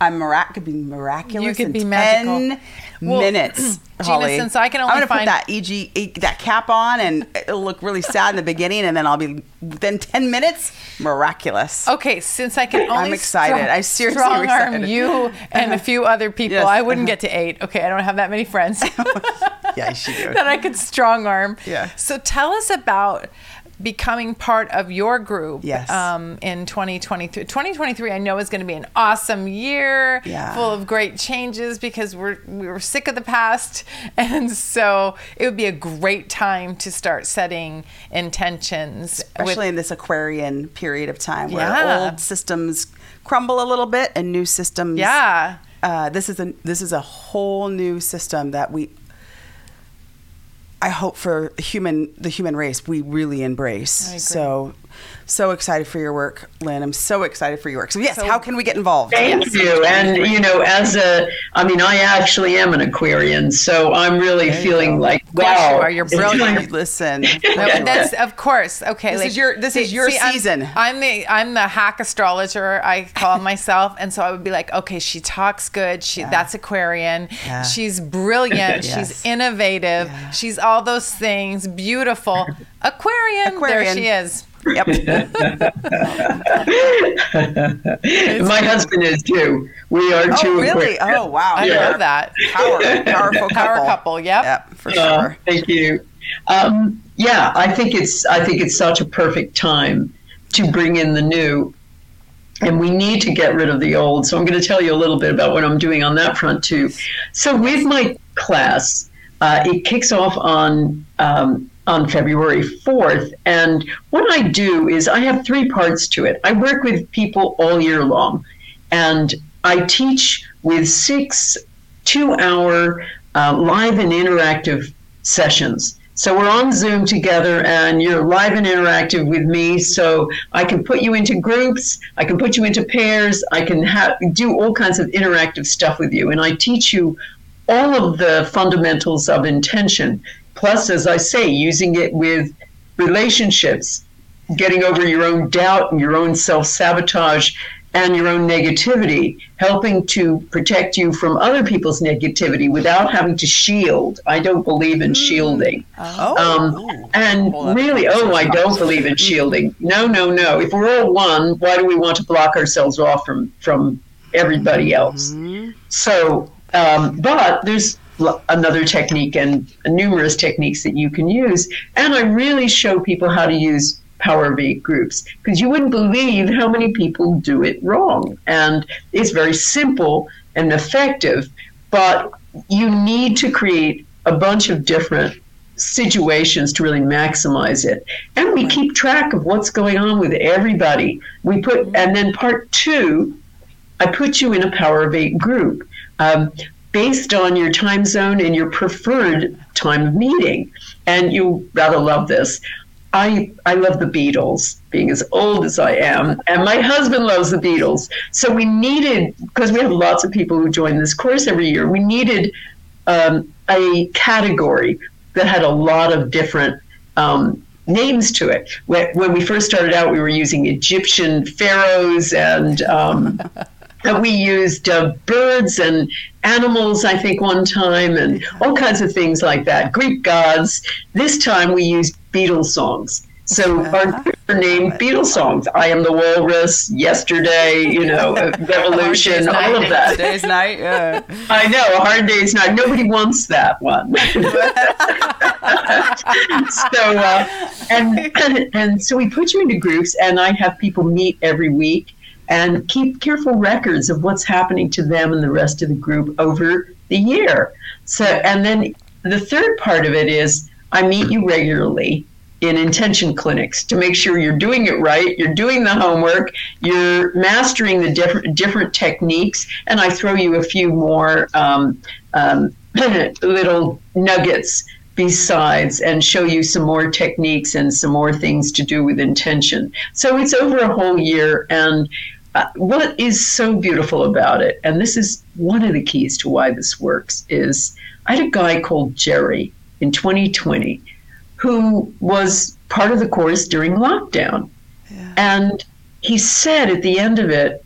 Speaker 2: I'm mirac- could be miraculous.
Speaker 3: You could
Speaker 2: in
Speaker 3: be
Speaker 2: 10
Speaker 3: magical. Well,
Speaker 2: minutes. <clears throat>
Speaker 3: Gina, since I can only
Speaker 2: I'm gonna
Speaker 3: find-
Speaker 2: put that EG e- that cap on, and it'll look really sad in the beginning, and then I'll be within 10 minutes miraculous.
Speaker 3: Okay, since I can only I'm
Speaker 2: excited.
Speaker 3: strong-
Speaker 2: I seriously
Speaker 3: strong
Speaker 2: am
Speaker 3: arm
Speaker 2: excited.
Speaker 3: you <laughs> and a few other people.
Speaker 2: Yes.
Speaker 3: I wouldn't get to eight. Okay, I don't have that many friends <laughs>
Speaker 2: Yeah, you should do <laughs>
Speaker 3: that. I could strong arm.
Speaker 2: Yeah.
Speaker 3: So tell us about becoming part of your group
Speaker 2: Yes.
Speaker 3: um, in 2023 2023 i know is going to be an awesome year
Speaker 2: Yeah.
Speaker 3: full of great changes because we're we were sick of the past <laughs> and so it would be a great time to start setting intentions with-
Speaker 2: Especially in this Aquarian period of time where
Speaker 3: Yeah.
Speaker 2: old systems crumble a little bit and new systems.
Speaker 3: yeah
Speaker 2: uh, this is a this is a whole new system that we I hope for human the human race we really embrace. So so excited for your work, Lynne. I'm so excited for your work. So yes,
Speaker 3: So-
Speaker 2: how can we get involved?
Speaker 4: Thank you. And, you know, as a, I mean, I actually am an Aquarian, so I'm really
Speaker 2: There you
Speaker 4: feeling
Speaker 2: go.
Speaker 4: like, wow.
Speaker 3: you are. You're brilliant. <laughs>
Speaker 2: Listen, <laughs>
Speaker 3: No, that's of course okay.
Speaker 2: This is your- this is your
Speaker 3: I'm-
Speaker 2: season.
Speaker 3: I'm, the I'm the hack astrologer. I call <laughs> myself, and so I would be like, okay, she talks good. She that's Aquarian.
Speaker 2: Yeah.
Speaker 3: She's brilliant.
Speaker 2: Yes.
Speaker 3: She's innovative.
Speaker 2: Yeah.
Speaker 3: She's all those things. Beautiful. Aquarian.
Speaker 2: Aquarian.
Speaker 3: There she is.
Speaker 2: Yep. <laughs>
Speaker 4: My husband is too. We are
Speaker 2: Oh
Speaker 4: two
Speaker 2: really?
Speaker 4: Aquarians.
Speaker 2: Oh wow.
Speaker 3: I
Speaker 4: Yeah.
Speaker 3: love that.
Speaker 2: Power, powerful <laughs> couple.
Speaker 3: Power couple. Yep.
Speaker 2: Yep, for
Speaker 4: Uh,
Speaker 2: sure.
Speaker 4: thank you. Um, yeah, I think it's I think it's such a perfect time to bring in the new, and we need to get rid of the old. So I'm going to tell you a little bit about what I'm doing on that front too. So with my class, uh, it kicks off on. Um, on February 4th. And what I do is I have three parts to it. I work with people all year long, and I teach with six two hour uh, live and interactive sessions. So we're on Zoom together and you're live and interactive with me. So I can put you into groups, I can put you into pairs, I can ha- do all kinds of interactive stuff with you. And I teach you all of the fundamentals of intention. Plus, as I say, using it with relationships, getting over your own doubt and your own self sabotage and your own negativity, helping to protect you from other people's negativity without having to shield. I don't believe in shielding.
Speaker 2: Oh.
Speaker 4: Um, and
Speaker 2: Well,
Speaker 4: really, oh, I don't believe in shielding. No, no, no. If we're all one, why do we want to block ourselves off from from everybody else? So, um, but there's another technique and numerous techniques that you can use, and I really show people how to use Power of Eight groups because you wouldn't believe how many people do it wrong, and it's very simple and effective, but you need to create a bunch of different situations to really maximize it. And we keep track of what's going on with everybody. We put, and then part two, I put you in a Power of Eight group um, based on your time zone and your preferred time of meeting. And you rather love this. I, I love the Beatles, being as old as I am, and my husband loves the Beatles. So we needed, because we have lots of people who join this course every year, we needed um, a category that had a lot of different um, names to it. When, when we first started out, we were using Egyptian pharaohs and um, <laughs> we used uh, birds and animals, I think, one time, and all kinds of things like that. Greek gods. This time we used Beatles songs. So our name are Beatles songs. I am the Walrus. Yesterday, you know, <laughs> uh, Revolution, all of that.
Speaker 2: Today's night. Yeah. <laughs>
Speaker 4: I know, a hard day's night. Nobody wants that one. <laughs> so, uh, and and so we put you into groups, and I have people meet every week and keep careful records of what's happening to them and the rest of the group over the year. So, and then the third part of it is I meet you regularly in intention clinics to make sure you're doing it right, you're doing the homework, you're mastering the different different techniques, and I throw you a few more um, um, <clears throat> little nuggets besides and show you some more techniques and some more things to do with intention. So it's over a whole year and uh, what is so beautiful about it, and this is one of the keys to why this works, is I had a guy called Jerry in 2020 who was part of the course during lockdown. Yeah. And he said at the end of it,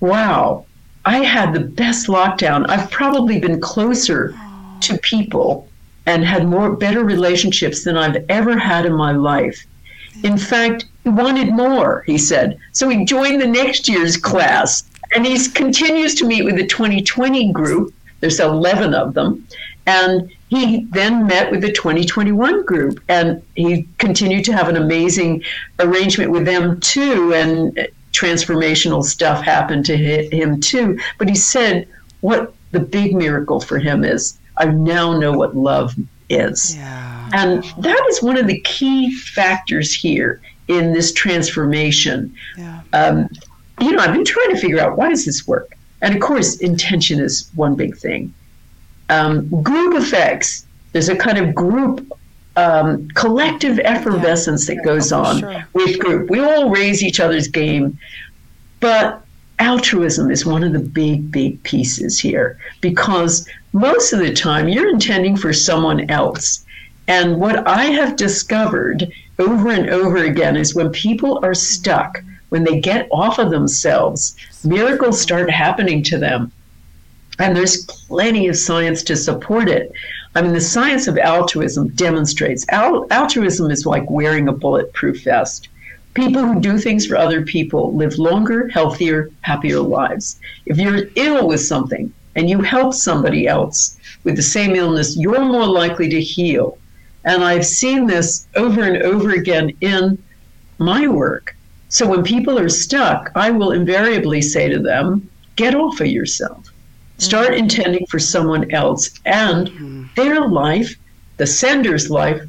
Speaker 4: Wow, I had the best lockdown. I've probably been closer to people and had more better relationships than I've ever had in my life. In fact, he wanted more, he said. So he joined the next year's class and he continues to meet with the 2020 group. There's 11 of them. And he then met with the 2021 group and he continued to have an amazing arrangement with them too. And transformational stuff happened to him too. But he said, what the big miracle for him is, I now know what love is. Yeah. And that is one of the key factors here in this transformation. Yeah. Um, you know, I've been trying to figure out why does this work? And of course, intention is one big thing. Um, group effects, there's a kind of group um, collective effervescence yeah. that goes on sure. with group. We all raise each other's game, but altruism is one of the big, big pieces here because most of the time you're intending for someone else. And what I have discovered over and over again is when people are stuck, when they get off of themselves, miracles start happening to them. And there's plenty of science to support it. I mean, the science of altruism demonstrates al- altruism is like wearing a bulletproof vest. People who do things for other people live longer, healthier, happier lives. If you're ill with something and you help somebody else with the same illness, you're more likely to heal. And I've seen this over and over again in my work. So when people are stuck, I will invariably say to them, get off of yourself. Start mm-hmm. intending for someone else, and mm-hmm. their life, the sender's life,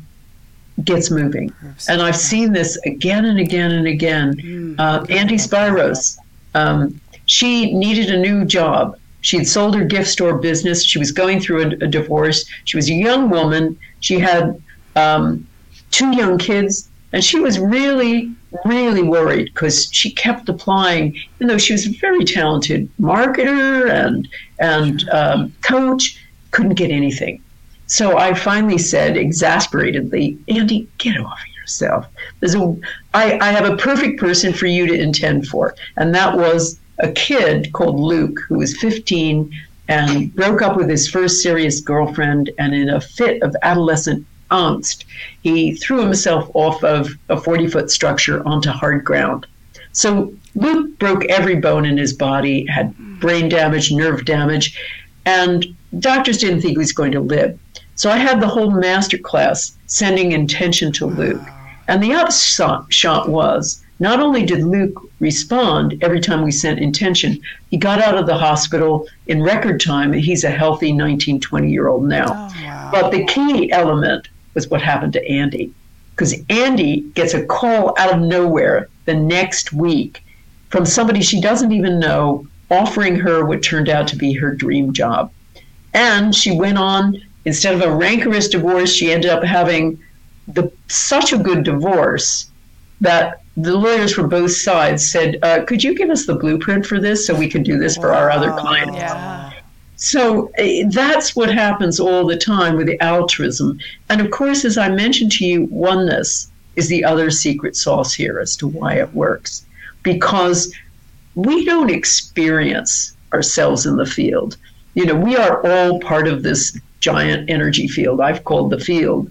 Speaker 4: gets moving. And I've seen this again and again and again. Mm-hmm. Uh, Andy Spiros, um, she needed a new job. She had sold her gift store business. She was going through a, a divorce. She was a young woman. She had um, two young kids, and she was really really worried because she kept applying, even though she was a very talented marketer and and um, coach, couldn't get anything. So I finally said, exasperatedly, Andy, get off of yourself. There's a, I, I have a perfect person for you to intend for, and that was a kid called Luke who was 15 and broke up with his first serious girlfriend, and in a fit of adolescent angst, he threw himself off of a 40 foot structure onto hard ground. So Luke broke every bone in his body, had brain damage, nerve damage, and doctors didn't think he was going to live. So I had the whole master class sending intention to Luke. And the upshot was not only did Luke respond every time we sent intention, he got out of the hospital in record time. He's a healthy 19, 20 year old now. Oh, wow. But the key element was what happened to Andy. Because Andy gets a call out of nowhere the next week from somebody she doesn't even know offering her what turned out to be her dream job. And she went on, instead of a rancorous divorce, she ended up having the, such a good divorce that the lawyers for both sides said, uh, Could you give us the blueprint for this so we can do this for our other clients? Yeah. So uh, that's what happens all the time with the altruism. And of course, as I mentioned to you, oneness is the other secret sauce here as to why it works. Because we don't experience ourselves in the field. You know, we are all part of this giant energy field I've called the field.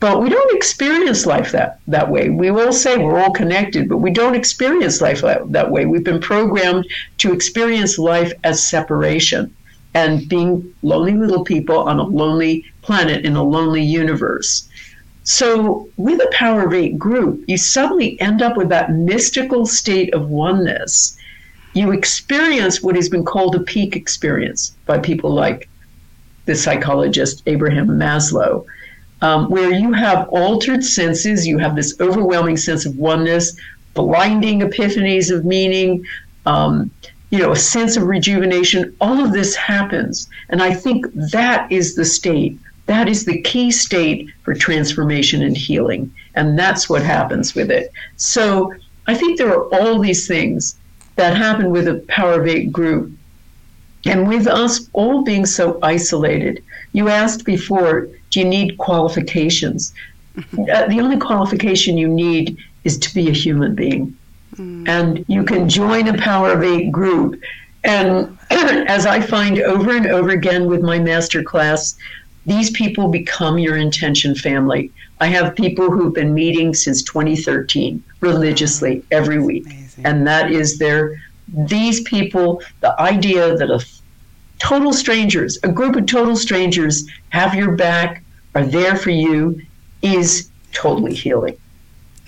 Speaker 4: But we don't experience life that, that way. We will say we're all connected, but we don't experience life that, that way. We've been programmed to experience life as separation and being lonely little people on a lonely planet in a lonely universe. So, with a Power of Eight group, you suddenly end up with that mystical state of oneness. You experience what has been called a peak experience by people like the psychologist Abraham Maslow, um, where you have altered senses, you have this overwhelming sense of oneness, blinding epiphanies of meaning, um, you know, a sense of rejuvenation. All of this happens. And I think that is the state. That is the key state for transformation and healing. And that's what happens with it. So I think there are all these things that happen with a Power of Eight group. And with us all being so isolated, you asked before, do you need qualifications? uh, the only qualification you need is to be a human being. Mm. And you can join a Power of Eight group. And <clears throat> as I find over and over again with my master class, these people become your intention family. I have people who've been meeting since 2013 religiously every week. Amazing. And that is their, these people, the idea that a total strangers, a group of total strangers have your back, are there for you, is totally healing.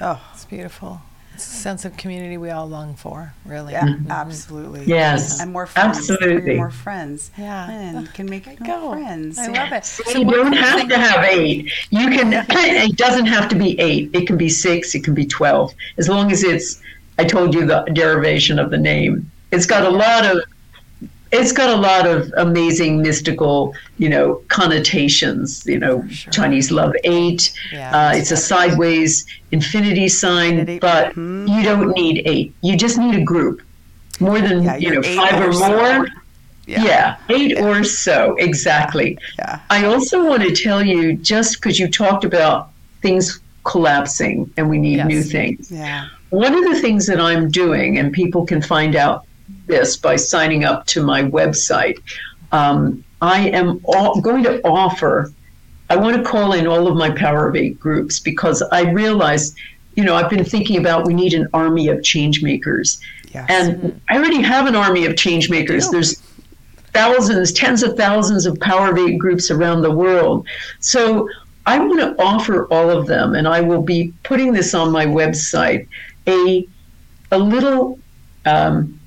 Speaker 3: Oh, it's beautiful. It's a sense of community we all long for, really.
Speaker 2: Yeah, mm-hmm. absolutely.
Speaker 4: Yes.
Speaker 2: And more friends.
Speaker 4: Absolutely.
Speaker 2: More friends.
Speaker 3: Yeah.
Speaker 2: And can make more friends.
Speaker 3: I love it.
Speaker 4: So you don't have to have eight. You can, it doesn't have to be eight. It can be six, it can be 12. As long as it's, I told you the derivation of the name. It's got a lot of it's got a lot of amazing mystical, you know, connotations. You know, sure. Chinese love eight. Yeah, uh, it's a sideways infinity sign, infinity. but mm-hmm. you don't need eight. You just need a group, more than yeah, you know, five or, or more. Yeah. yeah. eight yeah. or so, exactly. Yeah. I also want to tell you, just because you talked about things collapsing and we need yes. new things.
Speaker 2: Yeah.
Speaker 4: One of the things that I'm doing, and people can find out this by signing up to my website. Um, I am all, going to offer, I want to call in all of my Power of Eight groups because I realize, you know, I've been thinking about we need an army of change makers. Yes. And I already have an army of change makers. There's thousands, tens of thousands of Power of Eight groups around the world. So I want to offer all of them, and I will be putting this on my website a, a little um,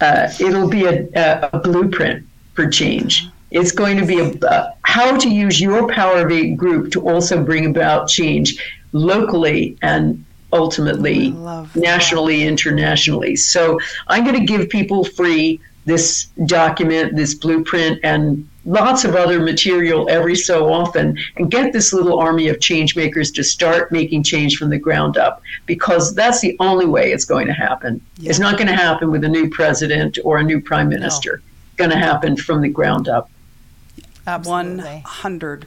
Speaker 4: uh, it'll be a, a, blueprint for change. It's going to be a, uh, how to use your Power of Eight group to also bring about change locally and ultimately nationally, internationally. So I'm going to give people free this document, this blueprint, and lots of other material every so often and get this little army of change makers to start making change from the ground up because that's the only way it's going to happen. Yeah. It's not going to happen with a new president or a new prime minister. No. It's going to happen from the ground up.
Speaker 2: Absolutely. 100%.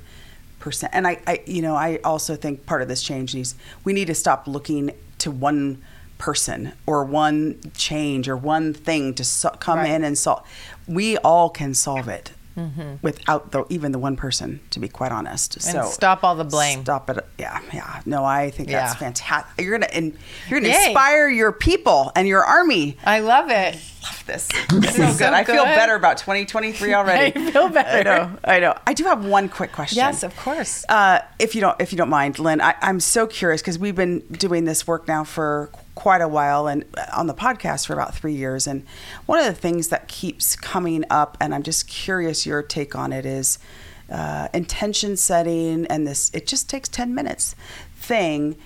Speaker 2: And I, I, you know, I also think part of this change needs, we need to stop looking to one person or one change or one thing to so- come right. in and solve. We all can solve it mm-hmm. without the, even the one person, to be quite honest.
Speaker 3: And so stop all the blame.
Speaker 2: Stop it. Yeah, yeah. No, I think yeah. that's fantastic. You're gonna and you're gonna Yay. inspire your people and your army.
Speaker 3: I love it.
Speaker 2: Love this. <laughs> This is so good. I feel better about 2023 <laughs> already.
Speaker 3: I feel better.
Speaker 2: I know. I know. I do have one quick question.
Speaker 3: Yes, of course.
Speaker 2: Uh, if you don't, if you don't mind, Lynne, I, I'm so curious because we've been doing this work now for quite a while and on the podcast for about three years. And one of the things that keeps coming up, and I'm just curious your take on it, is uh, intention setting and this, it just takes 10 minutes thing.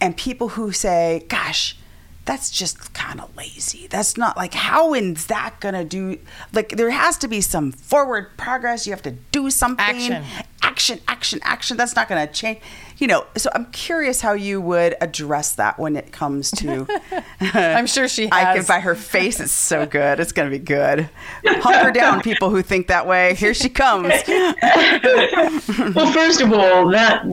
Speaker 2: And people who say, gosh, that's just kind of lazy. That's not like how is that gonna do? Like there has to be some forward progress. You have to do something.
Speaker 3: Action,
Speaker 2: action, action, action. That's not gonna change. You know. So I'm curious how you would address that when it comes to. <laughs>
Speaker 3: I'm sure she. Has. <laughs>
Speaker 2: I can by her face. It's so good. It's gonna be good. <laughs> Hunker down, people who think that way. Here she comes.
Speaker 4: well, first of all, that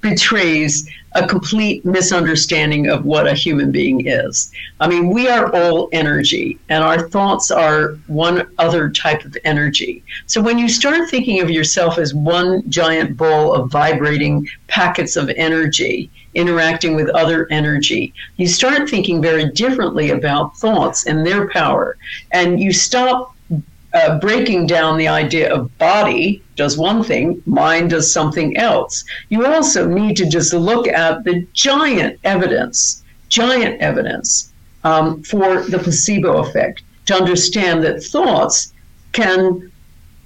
Speaker 4: betrays a complete misunderstanding of what a human being is. I mean, we are all energy, and our thoughts are one other type of energy. So when you start thinking of yourself as one giant ball of vibrating packets of energy, interacting with other energy, you start thinking very differently about thoughts and their power. And you stop uh, breaking down the idea of body does one thing, mind does something else. You also need to just look at the giant evidence, giant evidence um, for the placebo effect to understand that thoughts can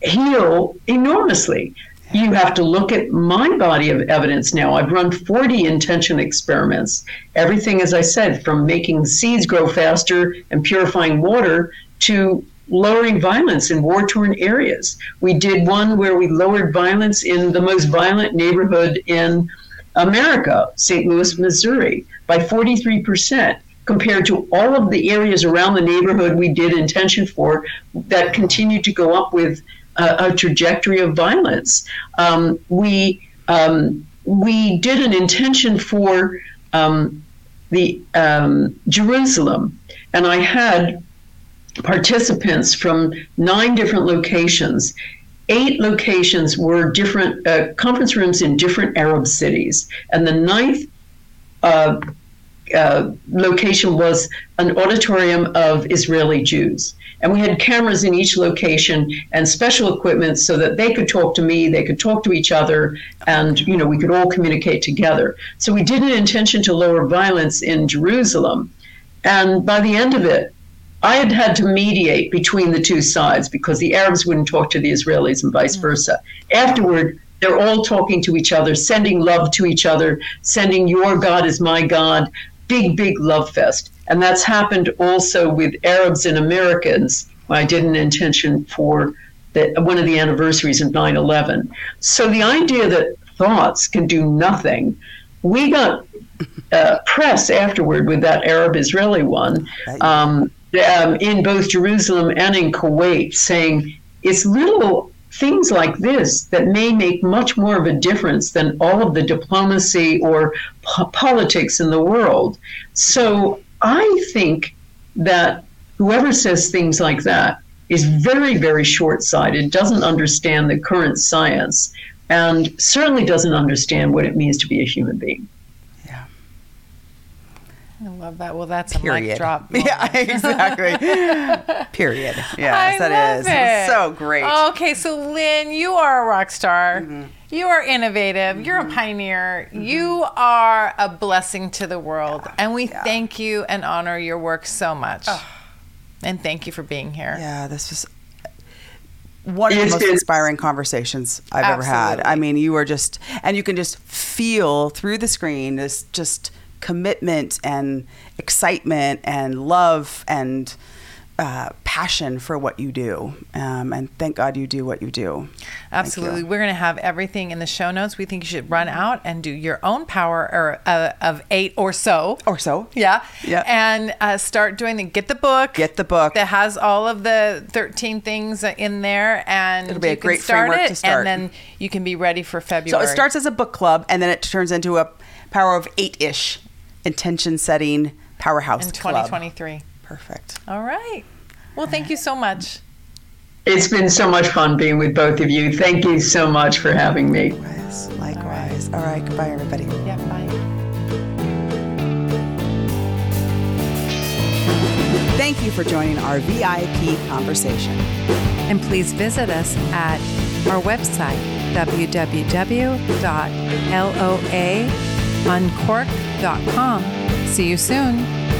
Speaker 4: heal enormously. You have to look at my body of evidence now. I've run 40 intention experiments. Everything, as I said, from making seeds grow faster and purifying water to lowering violence in war torn areas. We did one where we lowered violence in the most violent neighborhood in America, St. Louis, Missouri, by 43%. compared to all of the areas around the neighborhood we did intention for that continued to go up with a, a trajectory of violence. Um, we um, we did an intention for um, the um, Jerusalem, and I had participants from nine different locations. Eight locations were different uh, conference rooms in different Arab cities, and the ninth uh, uh, location was an auditorium of Israeli Jews. And we had cameras in each location and special equipment so that they could talk to me, they could talk to each other, and you know we could all communicate together. So we did an intention to lower violence in Jerusalem, and by the end of it, I had had to mediate between the two sides because the Arabs wouldn't talk to the Israelis and vice versa. Afterward, they're all talking to each other, sending love to each other, sending your God is my God, big, big love fest. And that's happened also with Arabs and Americans. I did an intention for the, one of the anniversaries of 9 11. So the idea that thoughts can do nothing, we got uh, press afterward with that Arab Israeli one um, um, in both Jerusalem and in Kuwait saying it's little things like this that may make much more of a difference than all of the diplomacy or po- politics in the world. So I think that whoever says things like that is very, very short sighted, doesn't understand the current science, and certainly doesn't understand what it means to be a human being.
Speaker 2: Yeah.
Speaker 3: I love that. Well, that's a
Speaker 2: Period.
Speaker 3: mic drop. <laughs>
Speaker 2: Yeah, <laughs> exactly. Period. Yes,
Speaker 3: I
Speaker 2: that
Speaker 3: love
Speaker 2: is.
Speaker 3: it.
Speaker 2: So great.
Speaker 3: Okay, so Lynne, you are a rock star.
Speaker 2: Mm-hmm.
Speaker 3: You are innovative. You're a pioneer. You are a blessing to the world. And we thank you and honor your work so much. And thank you for being here.
Speaker 2: Yeah, this was one of the most inspiring conversations I've ever had. I mean, you are just, and you can just feel through the screen this just commitment and excitement and love and uh, passion for what you do. Um, and thank God you do what you do.
Speaker 3: Absolutely.
Speaker 2: you.
Speaker 3: We're going to have everything in the show notes. We think you should run out and do your own power or, uh, of eight or so.
Speaker 2: Or so.
Speaker 3: Yeah.
Speaker 2: Yeah.
Speaker 3: And uh, start doing the get the book.
Speaker 2: Get the book.
Speaker 3: that has all of the 13 things in there and
Speaker 2: It'll be a
Speaker 3: you can
Speaker 2: great
Speaker 3: start
Speaker 2: framework
Speaker 3: it
Speaker 2: to start.
Speaker 3: and then you can be ready for February.
Speaker 2: So it starts as a book club and then it turns into a power of eight ish intention setting powerhouse
Speaker 3: in
Speaker 2: club.
Speaker 3: 2023.
Speaker 2: Perfect.
Speaker 3: All right. Well, thank you so much.
Speaker 4: It's been so much fun being with both of you. Thank you so much for having me.
Speaker 2: Likewise. Likewise. All right. Goodbye, everybody.
Speaker 3: Yeah, bye.
Speaker 2: Thank you for joining our VIP conversation.
Speaker 1: And please visit us at our website, www.loauncork.com. See you soon.